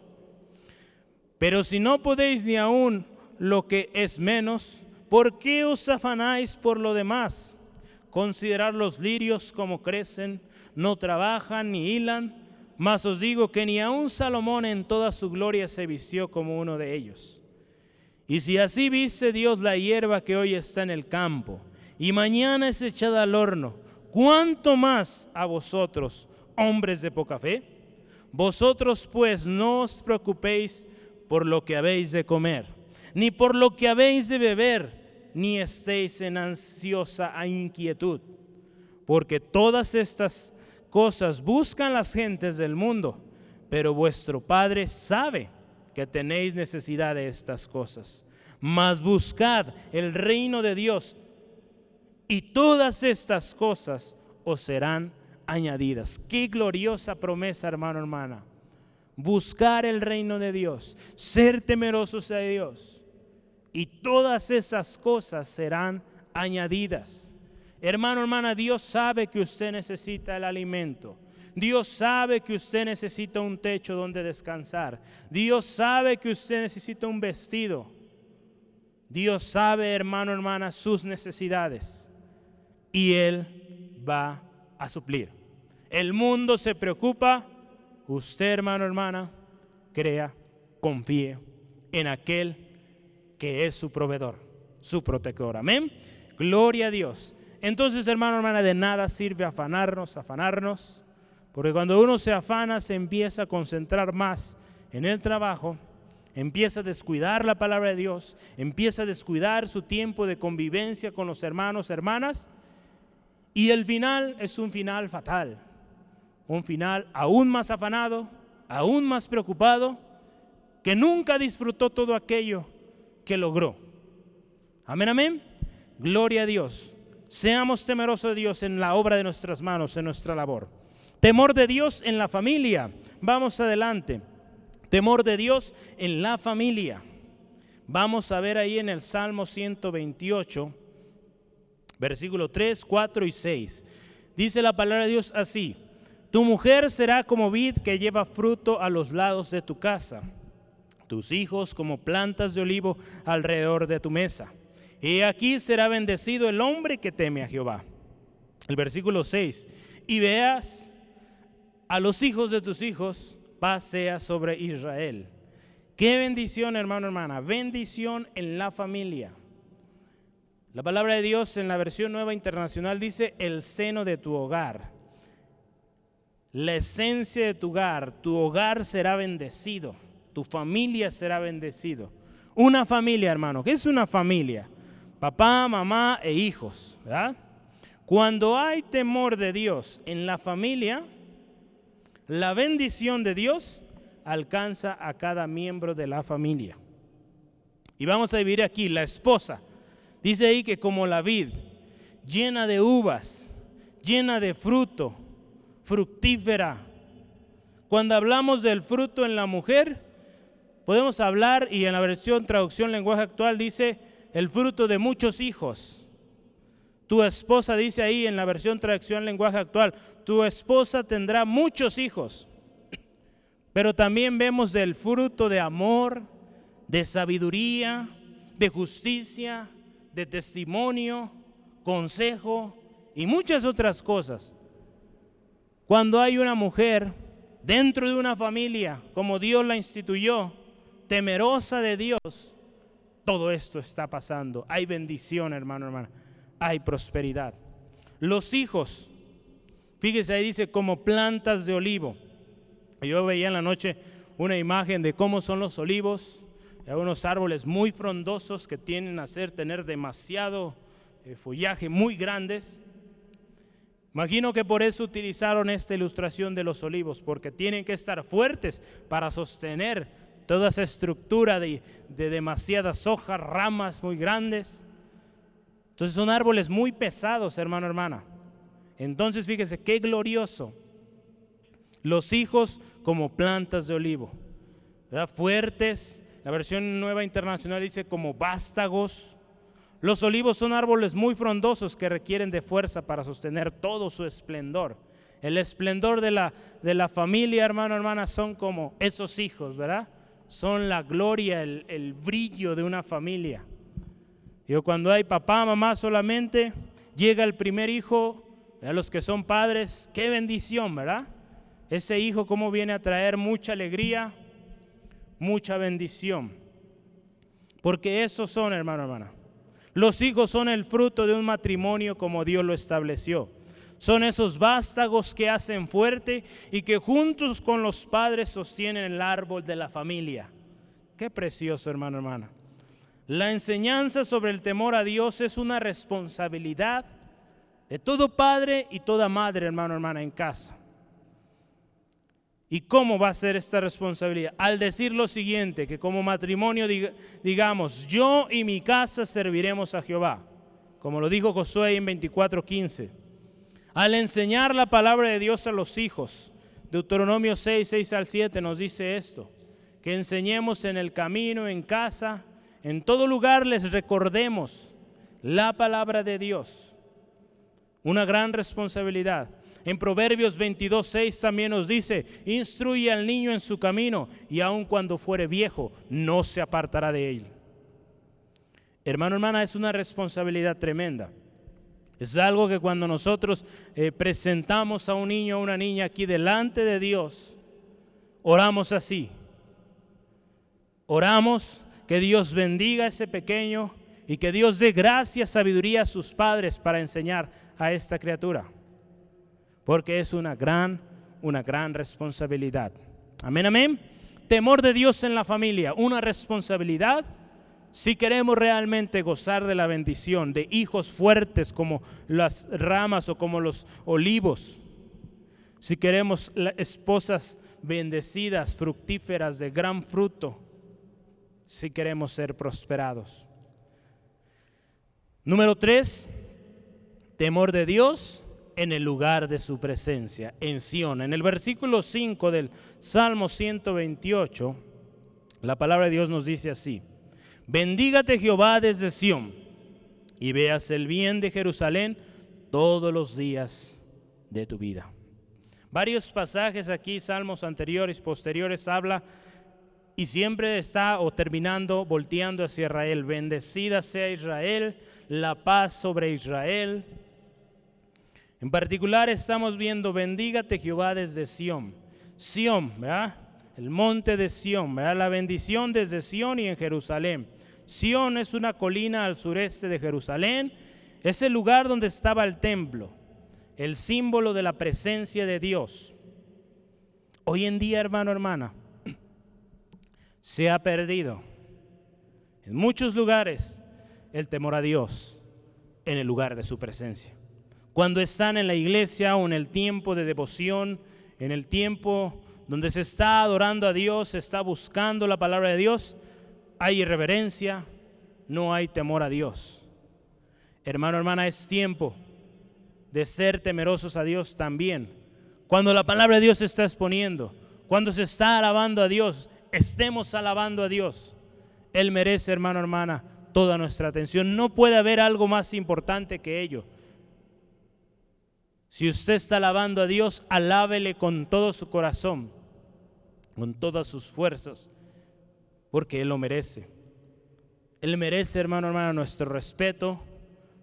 Pero si no podéis ni aún lo que es menos, ¿por qué os afanáis por lo demás? Considerad los lirios como crecen, no trabajan ni hilan, mas os digo que ni aun Salomón en toda su gloria se vistió como uno de ellos. Y si así viste Dios la hierba que hoy está en el campo y mañana es echada al horno, ¿cuánto más a vosotros, hombres de poca fe? Vosotros pues no os preocupéis por lo que habéis de comer, ni por lo que habéis de beber, ni estéis en ansiosa inquietud, porque todas estas cosas buscan las gentes del mundo, pero vuestro Padre sabe que tenéis necesidad de estas cosas. Mas buscad el reino de Dios y todas estas cosas os serán añadidas. Qué gloriosa promesa, hermano, hermana. Buscar el reino de Dios, ser temerosos de Dios. Y todas esas cosas serán añadidas. Hermano, hermana, Dios sabe que usted necesita el alimento. Dios sabe que usted necesita un techo donde descansar. Dios sabe que usted necesita un vestido. Dios sabe, hermano, hermana, sus necesidades y Él va a suplir. El mundo se preocupa, usted hermano, hermana, crea, confíe en aquel que es su proveedor, su protector. Amén. Gloria a Dios. Entonces, hermano, hermana, de nada sirve afanarnos, afanarnos, porque cuando uno se afana se empieza a concentrar más en el trabajo, empieza a descuidar la palabra de Dios, empieza a descuidar su tiempo de convivencia con los hermanos, hermanas, y el final es un final fatal, un final aún más afanado, aún más preocupado, que nunca disfrutó todo aquello que logró. Amén, amén. Gloria a Dios. Seamos temerosos de Dios en la obra de nuestras manos, en nuestra labor. Temor de Dios en la familia. Vamos adelante. Temor de Dios en la familia. Vamos a ver ahí en el Salmo 128 versículo 3, 4 y 6. Dice la palabra de Dios así, tu mujer será como vid que lleva fruto a los lados de tu casa, tus hijos como plantas de olivo alrededor de tu mesa. Y aquí será bendecido el hombre que teme a Jehová. El versículo 6, y veas a los hijos de tus hijos, paz sea sobre Israel. Qué bendición, hermano, hermana, bendición en la familia. La palabra de Dios en la versión nueva internacional dice el seno de tu hogar. La esencia de tu hogar, tu hogar será bendecido, tu familia será bendecido. Una familia, hermano, ¿qué es una familia? Papá, mamá e hijos, ¿verdad? Cuando hay temor de Dios en la familia, la bendición de Dios alcanza a cada miembro de la familia. Y vamos a vivir aquí, la esposa Dice ahí que como la vid, llena de uvas, llena de fruto, fructífera. Cuando hablamos del fruto en la mujer, podemos hablar, y en la versión traducción lenguaje actual dice, el fruto de muchos hijos. Tu esposa dice ahí en la versión traducción lenguaje actual, tu esposa tendrá muchos hijos. Pero también vemos del fruto de amor, de sabiduría, de justicia, de testimonio, consejo y muchas otras cosas. Cuando hay una mujer dentro de una familia, como Dios la instituyó, temerosa de Dios, todo esto está pasando. Hay bendición, hermano, hermana. Hay prosperidad. Los hijos, fíjese ahí dice, como plantas de olivo. Yo veía en la noche una imagen de cómo son los olivos hay unos árboles muy frondosos que tienen a ser tener demasiado eh, follaje muy grandes. Imagino que por eso utilizaron esta ilustración de los olivos, porque tienen que estar fuertes para sostener toda esa estructura de, de demasiadas hojas, ramas muy grandes. Entonces son árboles muy pesados, hermano, hermana. Entonces fíjese qué glorioso. Los hijos como plantas de olivo, ¿verdad? fuertes, la versión nueva internacional dice como vástagos. Los olivos son árboles muy frondosos que requieren de fuerza para sostener todo su esplendor. El esplendor de la, de la familia, hermano, hermana, son como esos hijos, ¿verdad? Son la gloria, el, el brillo de una familia. Yo cuando hay papá, mamá solamente, llega el primer hijo, a los que son padres, qué bendición, ¿verdad? Ese hijo cómo viene a traer mucha alegría, mucha bendición. Porque esos son, hermano, hermana. Los hijos son el fruto de un matrimonio como Dios lo estableció. Son esos vástagos que hacen fuerte y que juntos con los padres sostienen el árbol de la familia. Qué precioso, hermano, hermana. La enseñanza sobre el temor a Dios es una responsabilidad de todo padre y toda madre, hermano, hermana, en casa. ¿Y cómo va a ser esta responsabilidad? Al decir lo siguiente, que como matrimonio digamos, yo y mi casa serviremos a Jehová, como lo dijo Josué en 24:15. Al enseñar la palabra de Dios a los hijos, Deuteronomio 6, 6 al 7 nos dice esto, que enseñemos en el camino, en casa, en todo lugar les recordemos la palabra de Dios. Una gran responsabilidad. En Proverbios 22, 6 también nos dice, instruye al niño en su camino y aun cuando fuere viejo, no se apartará de él. Hermano, hermana, es una responsabilidad tremenda. Es algo que cuando nosotros eh, presentamos a un niño o una niña aquí delante de Dios, oramos así. Oramos que Dios bendiga a ese pequeño y que Dios dé gracia, sabiduría a sus padres para enseñar a esta criatura. Porque es una gran, una gran responsabilidad. Amén, amén. Temor de Dios en la familia, una responsabilidad si queremos realmente gozar de la bendición de hijos fuertes como las ramas o como los olivos, si queremos esposas bendecidas, fructíferas, de gran fruto, si queremos ser prosperados. Número tres, temor de Dios en el lugar de su presencia, en Sión. En el versículo 5 del Salmo 128, la palabra de Dios nos dice así. Bendígate Jehová desde Sión y veas el bien de Jerusalén todos los días de tu vida. Varios pasajes aquí, salmos anteriores, posteriores, habla y siempre está o terminando volteando hacia Israel. Bendecida sea Israel, la paz sobre Israel. En particular estamos viendo, bendígate Jehová desde Sión. Sión, ¿verdad? El monte de Sión, ¿verdad? La bendición desde Sión y en Jerusalén. Sión es una colina al sureste de Jerusalén, es el lugar donde estaba el templo, el símbolo de la presencia de Dios. Hoy en día, hermano, hermana, se ha perdido en muchos lugares el temor a Dios en el lugar de su presencia. Cuando están en la iglesia o en el tiempo de devoción, en el tiempo donde se está adorando a Dios, se está buscando la palabra de Dios, hay irreverencia, no hay temor a Dios. Hermano, hermana, es tiempo de ser temerosos a Dios también. Cuando la palabra de Dios se está exponiendo, cuando se está alabando a Dios, estemos alabando a Dios. Él merece, hermano, hermana, toda nuestra atención. No puede haber algo más importante que ello. Si usted está alabando a Dios, alábele con todo su corazón, con todas sus fuerzas porque Él lo merece. Él merece, hermano, hermano, nuestro respeto,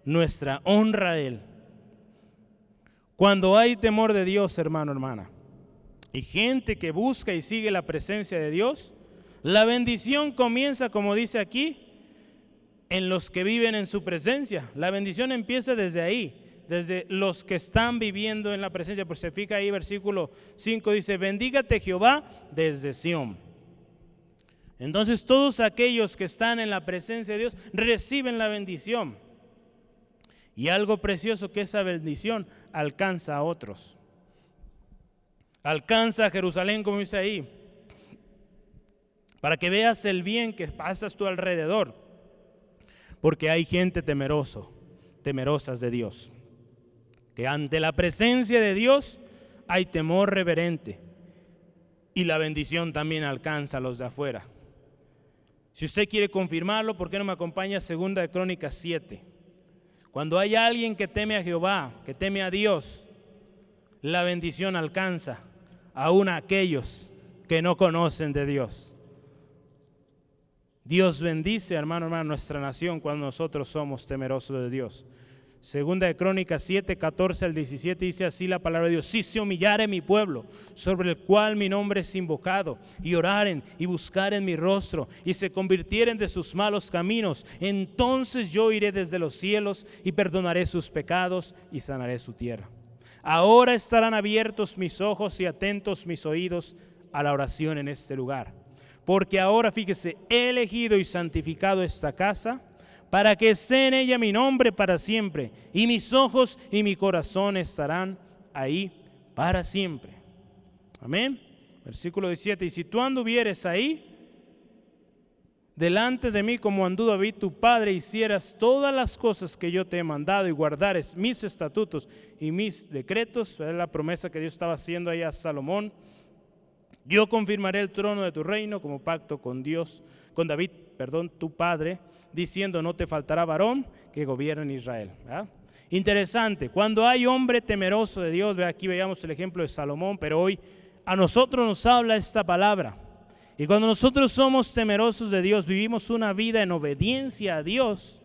nuestra honra a Él. Cuando hay temor de Dios, hermano, hermana, y gente que busca y sigue la presencia de Dios, la bendición comienza, como dice aquí, en los que viven en su presencia. La bendición empieza desde ahí, desde los que están viviendo en la presencia. Pues se fija ahí, versículo 5 dice, bendígate Jehová desde Sión. Entonces todos aquellos que están en la presencia de Dios reciben la bendición. Y algo precioso que esa bendición alcanza a otros. Alcanza a Jerusalén, como dice ahí, para que veas el bien que pasas tú alrededor. Porque hay gente temeroso, temerosas de Dios. Que ante la presencia de Dios hay temor reverente. Y la bendición también alcanza a los de afuera. Si usted quiere confirmarlo, ¿por qué no me acompaña a Segunda de Crónicas 7? Cuando hay alguien que teme a Jehová, que teme a Dios, la bendición alcanza aún a aquellos que no conocen de Dios. Dios bendice, hermano, hermano, nuestra nación cuando nosotros somos temerosos de Dios. Segunda de Crónicas 7, 14 al 17 dice así la palabra de Dios. Si se humillare mi pueblo, sobre el cual mi nombre es invocado, y oraren y buscaren mi rostro, y se convirtieren de sus malos caminos, entonces yo iré desde los cielos y perdonaré sus pecados y sanaré su tierra. Ahora estarán abiertos mis ojos y atentos mis oídos a la oración en este lugar. Porque ahora, fíjese, he elegido y santificado esta casa para que esté en ella mi nombre para siempre, y mis ojos y mi corazón estarán ahí para siempre. Amén. Versículo 17, y si tú anduvieres ahí, delante de mí como anduvo David tu padre, hicieras todas las cosas que yo te he mandado y guardares mis estatutos y mis decretos, es la promesa que Dios estaba haciendo ahí a Salomón, yo confirmaré el trono de tu reino como pacto con Dios, con David, perdón, tu padre, diciendo, no te faltará varón que gobierne en Israel. Interesante, cuando hay hombre temeroso de Dios, aquí veíamos el ejemplo de Salomón, pero hoy a nosotros nos habla esta palabra. Y cuando nosotros somos temerosos de Dios, vivimos una vida en obediencia a Dios,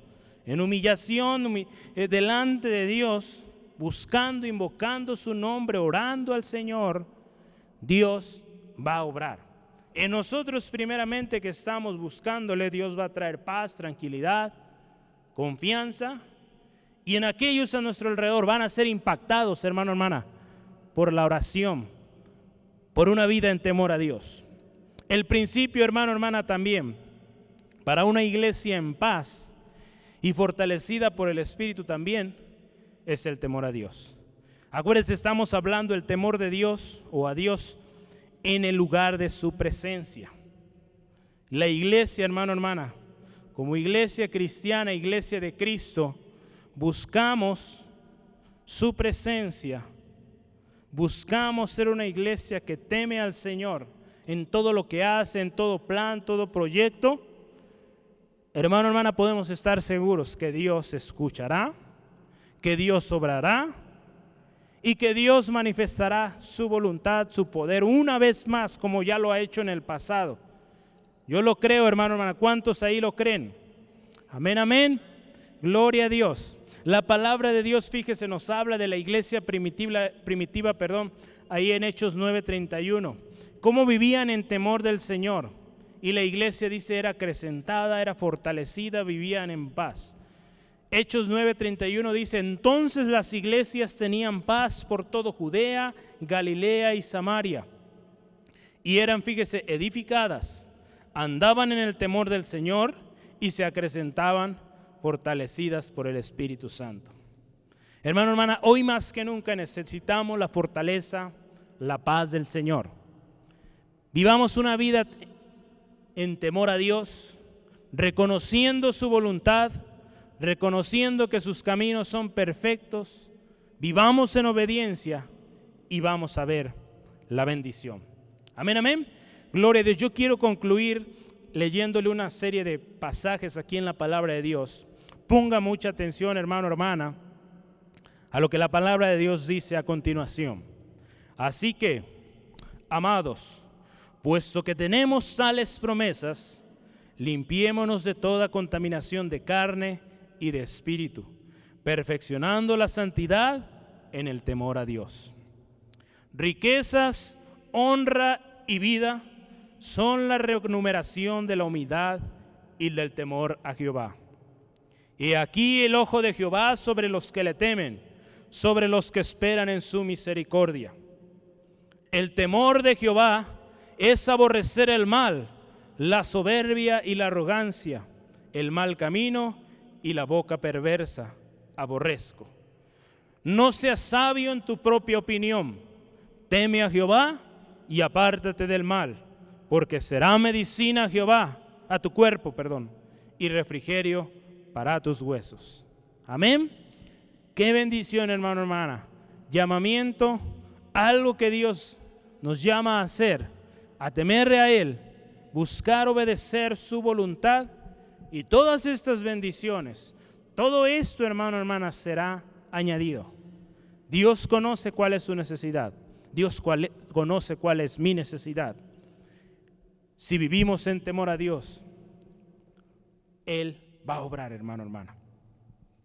en humillación eh, delante de Dios, buscando, invocando su nombre, orando al Señor, Dios va a obrar. En nosotros primeramente que estamos buscándole, Dios va a traer paz, tranquilidad, confianza. Y en aquellos a nuestro alrededor van a ser impactados, hermano, hermana, por la oración, por una vida en temor a Dios. El principio, hermano, hermana, también, para una iglesia en paz y fortalecida por el Espíritu también, es el temor a Dios. Acuérdense, estamos hablando del temor de Dios o a Dios en el lugar de su presencia. La iglesia, hermano, hermana, como iglesia cristiana, iglesia de Cristo, buscamos su presencia. Buscamos ser una iglesia que teme al Señor en todo lo que hace, en todo plan, todo proyecto. Hermano, hermana, podemos estar seguros que Dios escuchará, que Dios obrará y que Dios manifestará su voluntad, su poder una vez más como ya lo ha hecho en el pasado. Yo lo creo, hermano, hermana. ¿Cuántos ahí lo creen? Amén, amén. Gloria a Dios. La palabra de Dios, fíjese, nos habla de la iglesia primitiva, primitiva perdón, ahí en Hechos 9:31. Cómo vivían en temor del Señor. Y la iglesia dice era acrecentada, era fortalecida, vivían en paz. Hechos 9:31 dice, entonces las iglesias tenían paz por todo Judea, Galilea y Samaria. Y eran, fíjese, edificadas, andaban en el temor del Señor y se acrecentaban fortalecidas por el Espíritu Santo. Hermano, hermana, hoy más que nunca necesitamos la fortaleza, la paz del Señor. Vivamos una vida en temor a Dios, reconociendo su voluntad, reconociendo que sus caminos son perfectos, vivamos en obediencia y vamos a ver la bendición. Amén, amén. Gloria a Dios. Yo quiero concluir leyéndole una serie de pasajes aquí en la palabra de Dios. Ponga mucha atención, hermano, hermana, a lo que la palabra de Dios dice a continuación. Así que, amados, puesto que tenemos tales promesas, limpiémonos de toda contaminación de carne, y de espíritu, perfeccionando la santidad en el temor a Dios. Riquezas, honra y vida son la renumeración de la humildad y del temor a Jehová. Y aquí el ojo de Jehová sobre los que le temen, sobre los que esperan en su misericordia. El temor de Jehová es aborrecer el mal, la soberbia y la arrogancia, el mal camino y la boca perversa aborrezco. No seas sabio en tu propia opinión. Teme a Jehová y apártate del mal, porque será medicina a Jehová, a tu cuerpo, perdón, y refrigerio para tus huesos. Amén. Qué bendición, hermano, hermana. Llamamiento, algo que Dios nos llama a hacer, a temerle a Él, buscar obedecer su voluntad y todas estas bendiciones, todo esto, hermano, hermana, será añadido. Dios conoce cuál es su necesidad. Dios conoce cuál es mi necesidad. Si vivimos en temor a Dios, Él va a obrar, hermano, hermana.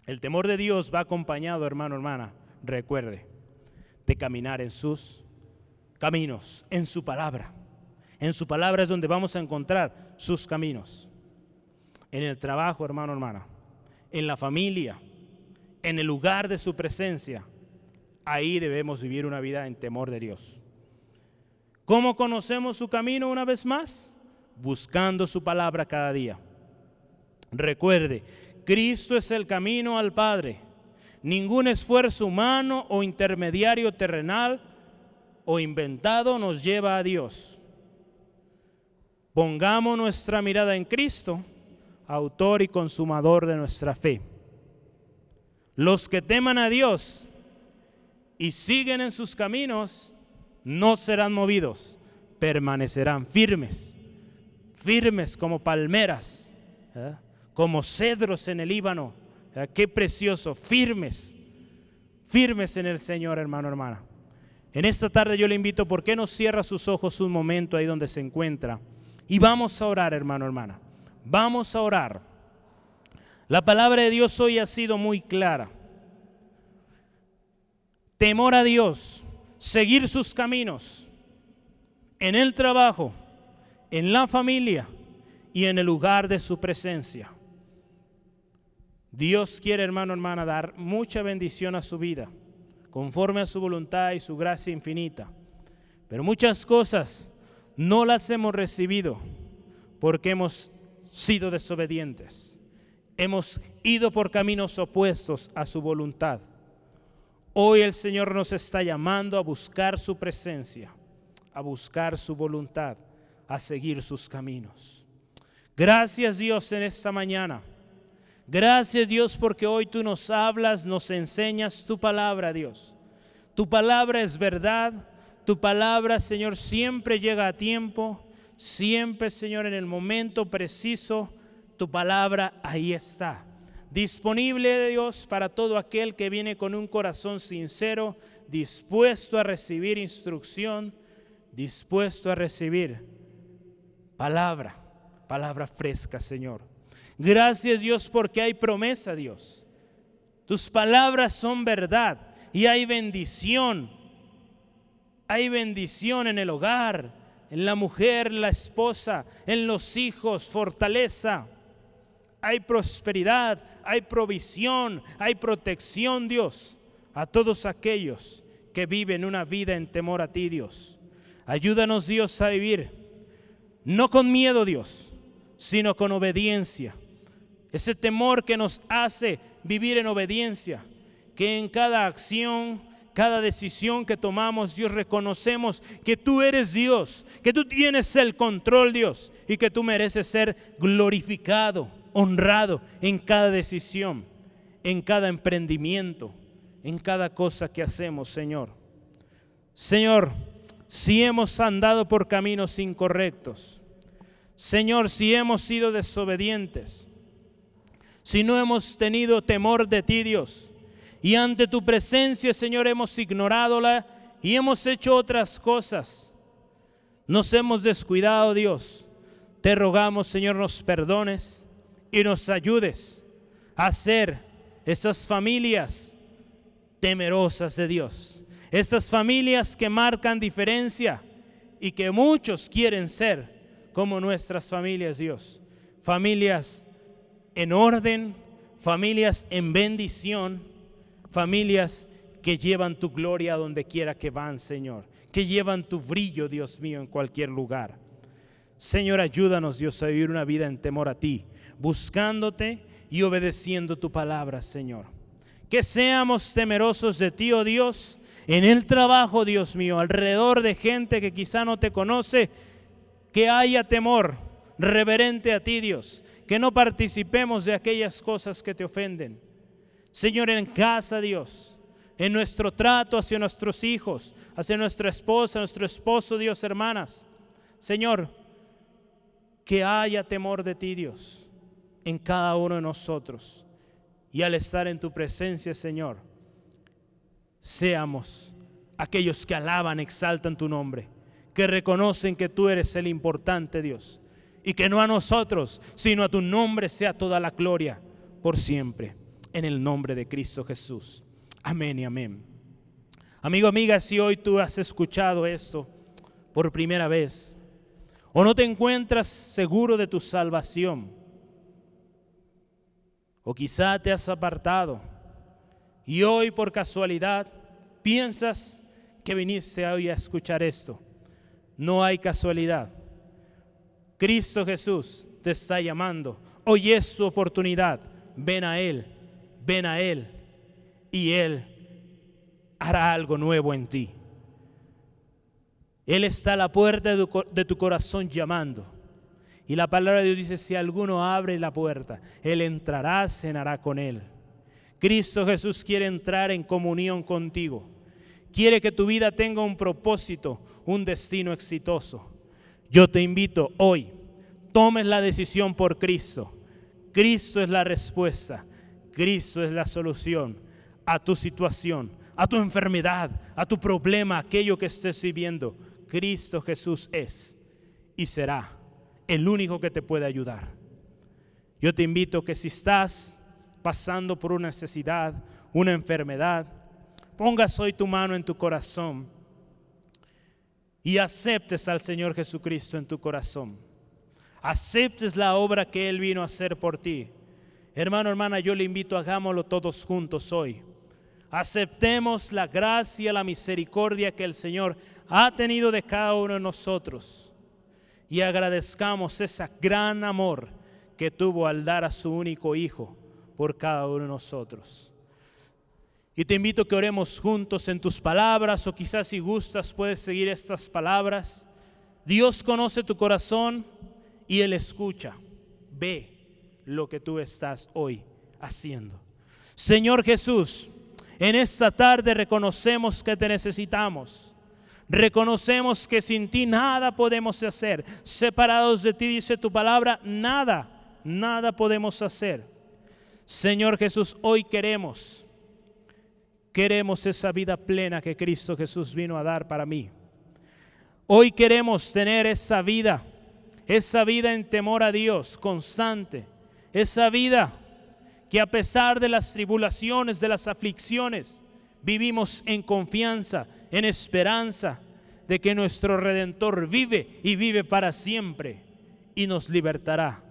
El temor de Dios va acompañado, hermano, hermana, recuerde, de caminar en sus caminos, en su palabra. En su palabra es donde vamos a encontrar sus caminos. En el trabajo, hermano, hermana. En la familia. En el lugar de su presencia. Ahí debemos vivir una vida en temor de Dios. ¿Cómo conocemos su camino una vez más? Buscando su palabra cada día. Recuerde, Cristo es el camino al Padre. Ningún esfuerzo humano o intermediario terrenal o inventado nos lleva a Dios. Pongamos nuestra mirada en Cristo, autor y consumador de nuestra fe. Los que teman a Dios y siguen en sus caminos, no serán movidos, permanecerán firmes, firmes como palmeras, ¿eh? como cedros en el Líbano. ¿eh? Qué precioso, firmes, firmes en el Señor, hermano, hermana. En esta tarde yo le invito, ¿por qué no cierra sus ojos un momento ahí donde se encuentra? Y vamos a orar, hermano, hermana. Vamos a orar. La palabra de Dios hoy ha sido muy clara. Temor a Dios, seguir sus caminos en el trabajo, en la familia y en el lugar de su presencia. Dios quiere, hermano, hermana, dar mucha bendición a su vida, conforme a su voluntad y su gracia infinita. Pero muchas cosas no las hemos recibido porque hemos sido desobedientes. Hemos ido por caminos opuestos a su voluntad. Hoy el Señor nos está llamando a buscar su presencia, a buscar su voluntad, a seguir sus caminos. Gracias Dios en esta mañana. Gracias Dios porque hoy tú nos hablas, nos enseñas tu palabra, Dios. Tu palabra es verdad, tu palabra, Señor, siempre llega a tiempo, siempre, Señor, en el momento preciso, tu palabra ahí está. Disponible, Dios, para todo aquel que viene con un corazón sincero, dispuesto a recibir instrucción, dispuesto a recibir palabra, palabra fresca, Señor. Gracias, Dios, porque hay promesa, Dios. Tus palabras son verdad y hay bendición hay bendición en el hogar, en la mujer, la esposa, en los hijos, fortaleza. Hay prosperidad, hay provisión, hay protección, Dios, a todos aquellos que viven una vida en temor a ti, Dios. Ayúdanos, Dios, a vivir, no con miedo, Dios, sino con obediencia. Ese temor que nos hace vivir en obediencia, que en cada acción, cada decisión que tomamos, Dios, reconocemos que tú eres Dios, que tú tienes el control, Dios, y que tú mereces ser glorificado, honrado en cada decisión, en cada emprendimiento, en cada cosa que hacemos, Señor. Señor, si hemos andado por caminos incorrectos, Señor, si hemos sido desobedientes, si no hemos tenido temor de ti, Dios, y ante tu presencia, Señor, hemos ignoradola y hemos hecho otras cosas. Nos hemos descuidado, Dios. Te rogamos, Señor, nos perdones y nos ayudes a ser esas familias temerosas de Dios. Esas familias que marcan diferencia y que muchos quieren ser como nuestras familias, Dios. Familias en orden, familias en bendición familias que llevan tu gloria donde quiera que van, Señor, que llevan tu brillo, Dios mío, en cualquier lugar. Señor, ayúdanos, Dios, a vivir una vida en temor a ti, buscándote y obedeciendo tu palabra, Señor. Que seamos temerosos de ti, oh Dios, en el trabajo, Dios mío, alrededor de gente que quizá no te conoce, que haya temor reverente a ti, Dios, que no participemos de aquellas cosas que te ofenden Señor, en casa, Dios, en nuestro trato hacia nuestros hijos, hacia nuestra esposa, nuestro esposo, Dios, hermanas. Señor, que haya temor de ti, Dios, en cada uno de nosotros. Y al estar en tu presencia, Señor, seamos aquellos que alaban, exaltan tu nombre, que reconocen que tú eres el importante Dios y que no a nosotros, sino a tu nombre sea toda la gloria por siempre, en el nombre de Cristo Jesús. Amén y amén. Amigo, amiga, si hoy tú has escuchado esto por primera vez o no te encuentras seguro de tu salvación, o quizá te has apartado y hoy por casualidad piensas que viniste hoy a escuchar esto. No hay casualidad. Cristo Jesús te está llamando. Hoy es tu oportunidad. Ven a Él, ven a Él y Él hará algo nuevo en ti. Él está a la puerta de tu, corazón llamando. Y la palabra de Dios dice, si alguno abre la puerta, Él entrará, cenará con Él. Cristo Jesús quiere entrar en comunión contigo. Quiere que tu vida tenga un propósito, un destino exitoso. Yo te invito hoy, tomes la decisión por Cristo. Cristo es la respuesta. Cristo es la solución a tu situación, a tu enfermedad, a tu problema, aquello que estés viviendo. Cristo Jesús es y será el único que te puede ayudar. Yo te invito que si estás pasando por una necesidad, una enfermedad, pongas hoy tu mano en tu corazón y aceptes al Señor Jesucristo en tu corazón. Aceptes la obra que Él vino a hacer por ti. Hermano, hermana, yo le invito, hagámoslo todos juntos hoy. Aceptemos la gracia, la misericordia que el Señor ha tenido de cada uno de nosotros y agradezcamos ese gran amor que tuvo al dar a su único Hijo por cada uno de nosotros. Y te invito a que oremos juntos en tus palabras o quizás si gustas puedes seguir estas palabras. Dios conoce tu corazón y Él escucha. Ve lo que tú estás hoy haciendo. Señor Jesús, en esta tarde reconocemos que te necesitamos. Reconocemos que sin ti nada podemos hacer. Separados de ti, dice tu palabra, nada, nada podemos hacer. Señor Jesús, hoy queremos, queremos esa vida plena que Cristo Jesús vino a dar para mí. Hoy queremos tener esa vida, esa vida en temor a Dios constante, esa vida que a pesar de las tribulaciones, de las aflicciones, vivimos en confianza, en esperanza de que nuestro Redentor vive y vive para siempre y nos libertará.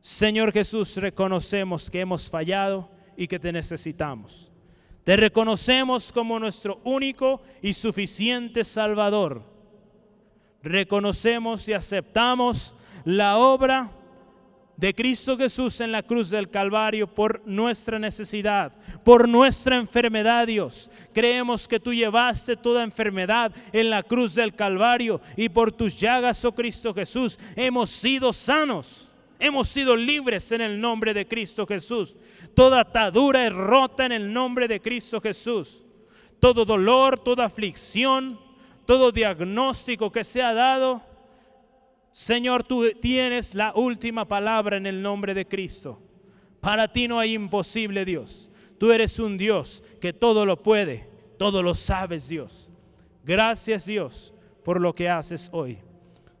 Señor Jesús, reconocemos que hemos fallado y que te necesitamos. Te reconocemos como nuestro único y suficiente Salvador. Reconocemos y aceptamos la obra de Cristo Jesús en la cruz del Calvario por nuestra necesidad, por nuestra enfermedad, Dios. Creemos que tú llevaste toda enfermedad en la cruz del Calvario y por tus llagas, oh Cristo Jesús, hemos sido sanos. Hemos sido libres en el nombre de Cristo Jesús. Toda atadura es rota en el nombre de Cristo Jesús. Todo dolor, toda aflicción, todo diagnóstico que se ha dado, Señor, tú tienes la última palabra en el nombre de Cristo. Para ti no hay imposible, Dios. Tú eres un Dios que todo lo puede, todo lo sabes, Dios. Gracias, Dios, por lo que haces hoy.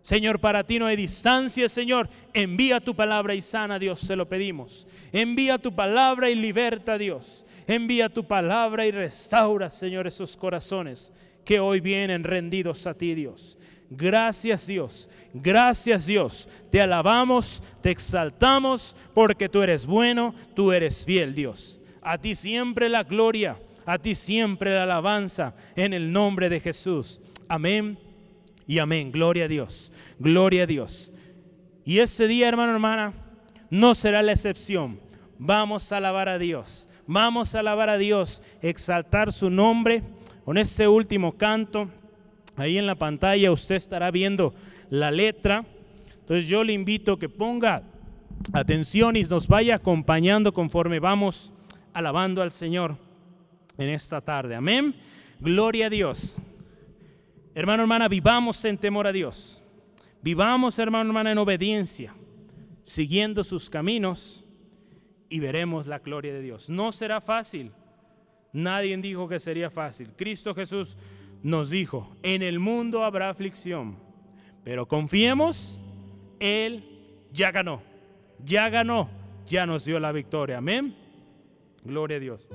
Señor, para ti no hay distancia, Señor. Envía tu palabra y sana, Dios, se lo pedimos. Envía tu palabra y liberta, Dios. Envía tu palabra y restaura, Señor, esos corazones que hoy vienen rendidos a ti, Dios. Gracias Dios, gracias Dios. Te alabamos, te exaltamos porque tú eres bueno, tú eres fiel Dios. A ti siempre la gloria, a ti siempre la alabanza en el nombre de Jesús. Amén y amén. Gloria a Dios, gloria a Dios. Y ese día, hermano, hermana, no será la excepción. Vamos a alabar a Dios. Vamos a alabar a Dios, exaltar su nombre con este último canto. Ahí en la pantalla usted estará viendo la letra. Entonces yo le invito que ponga atención y nos vaya acompañando conforme vamos alabando al Señor en esta tarde. Amén. Gloria a Dios. Hermano, hermana, vivamos en temor a Dios. Vivamos, hermano, hermana, en obediencia, siguiendo sus caminos y veremos la gloria de Dios. No será fácil. Nadie dijo que sería fácil. Cristo Jesús nos dijo, en el mundo habrá aflicción, pero confiemos, Él ya ganó, ya ganó, ya nos dio la victoria. Amén. Gloria a Dios.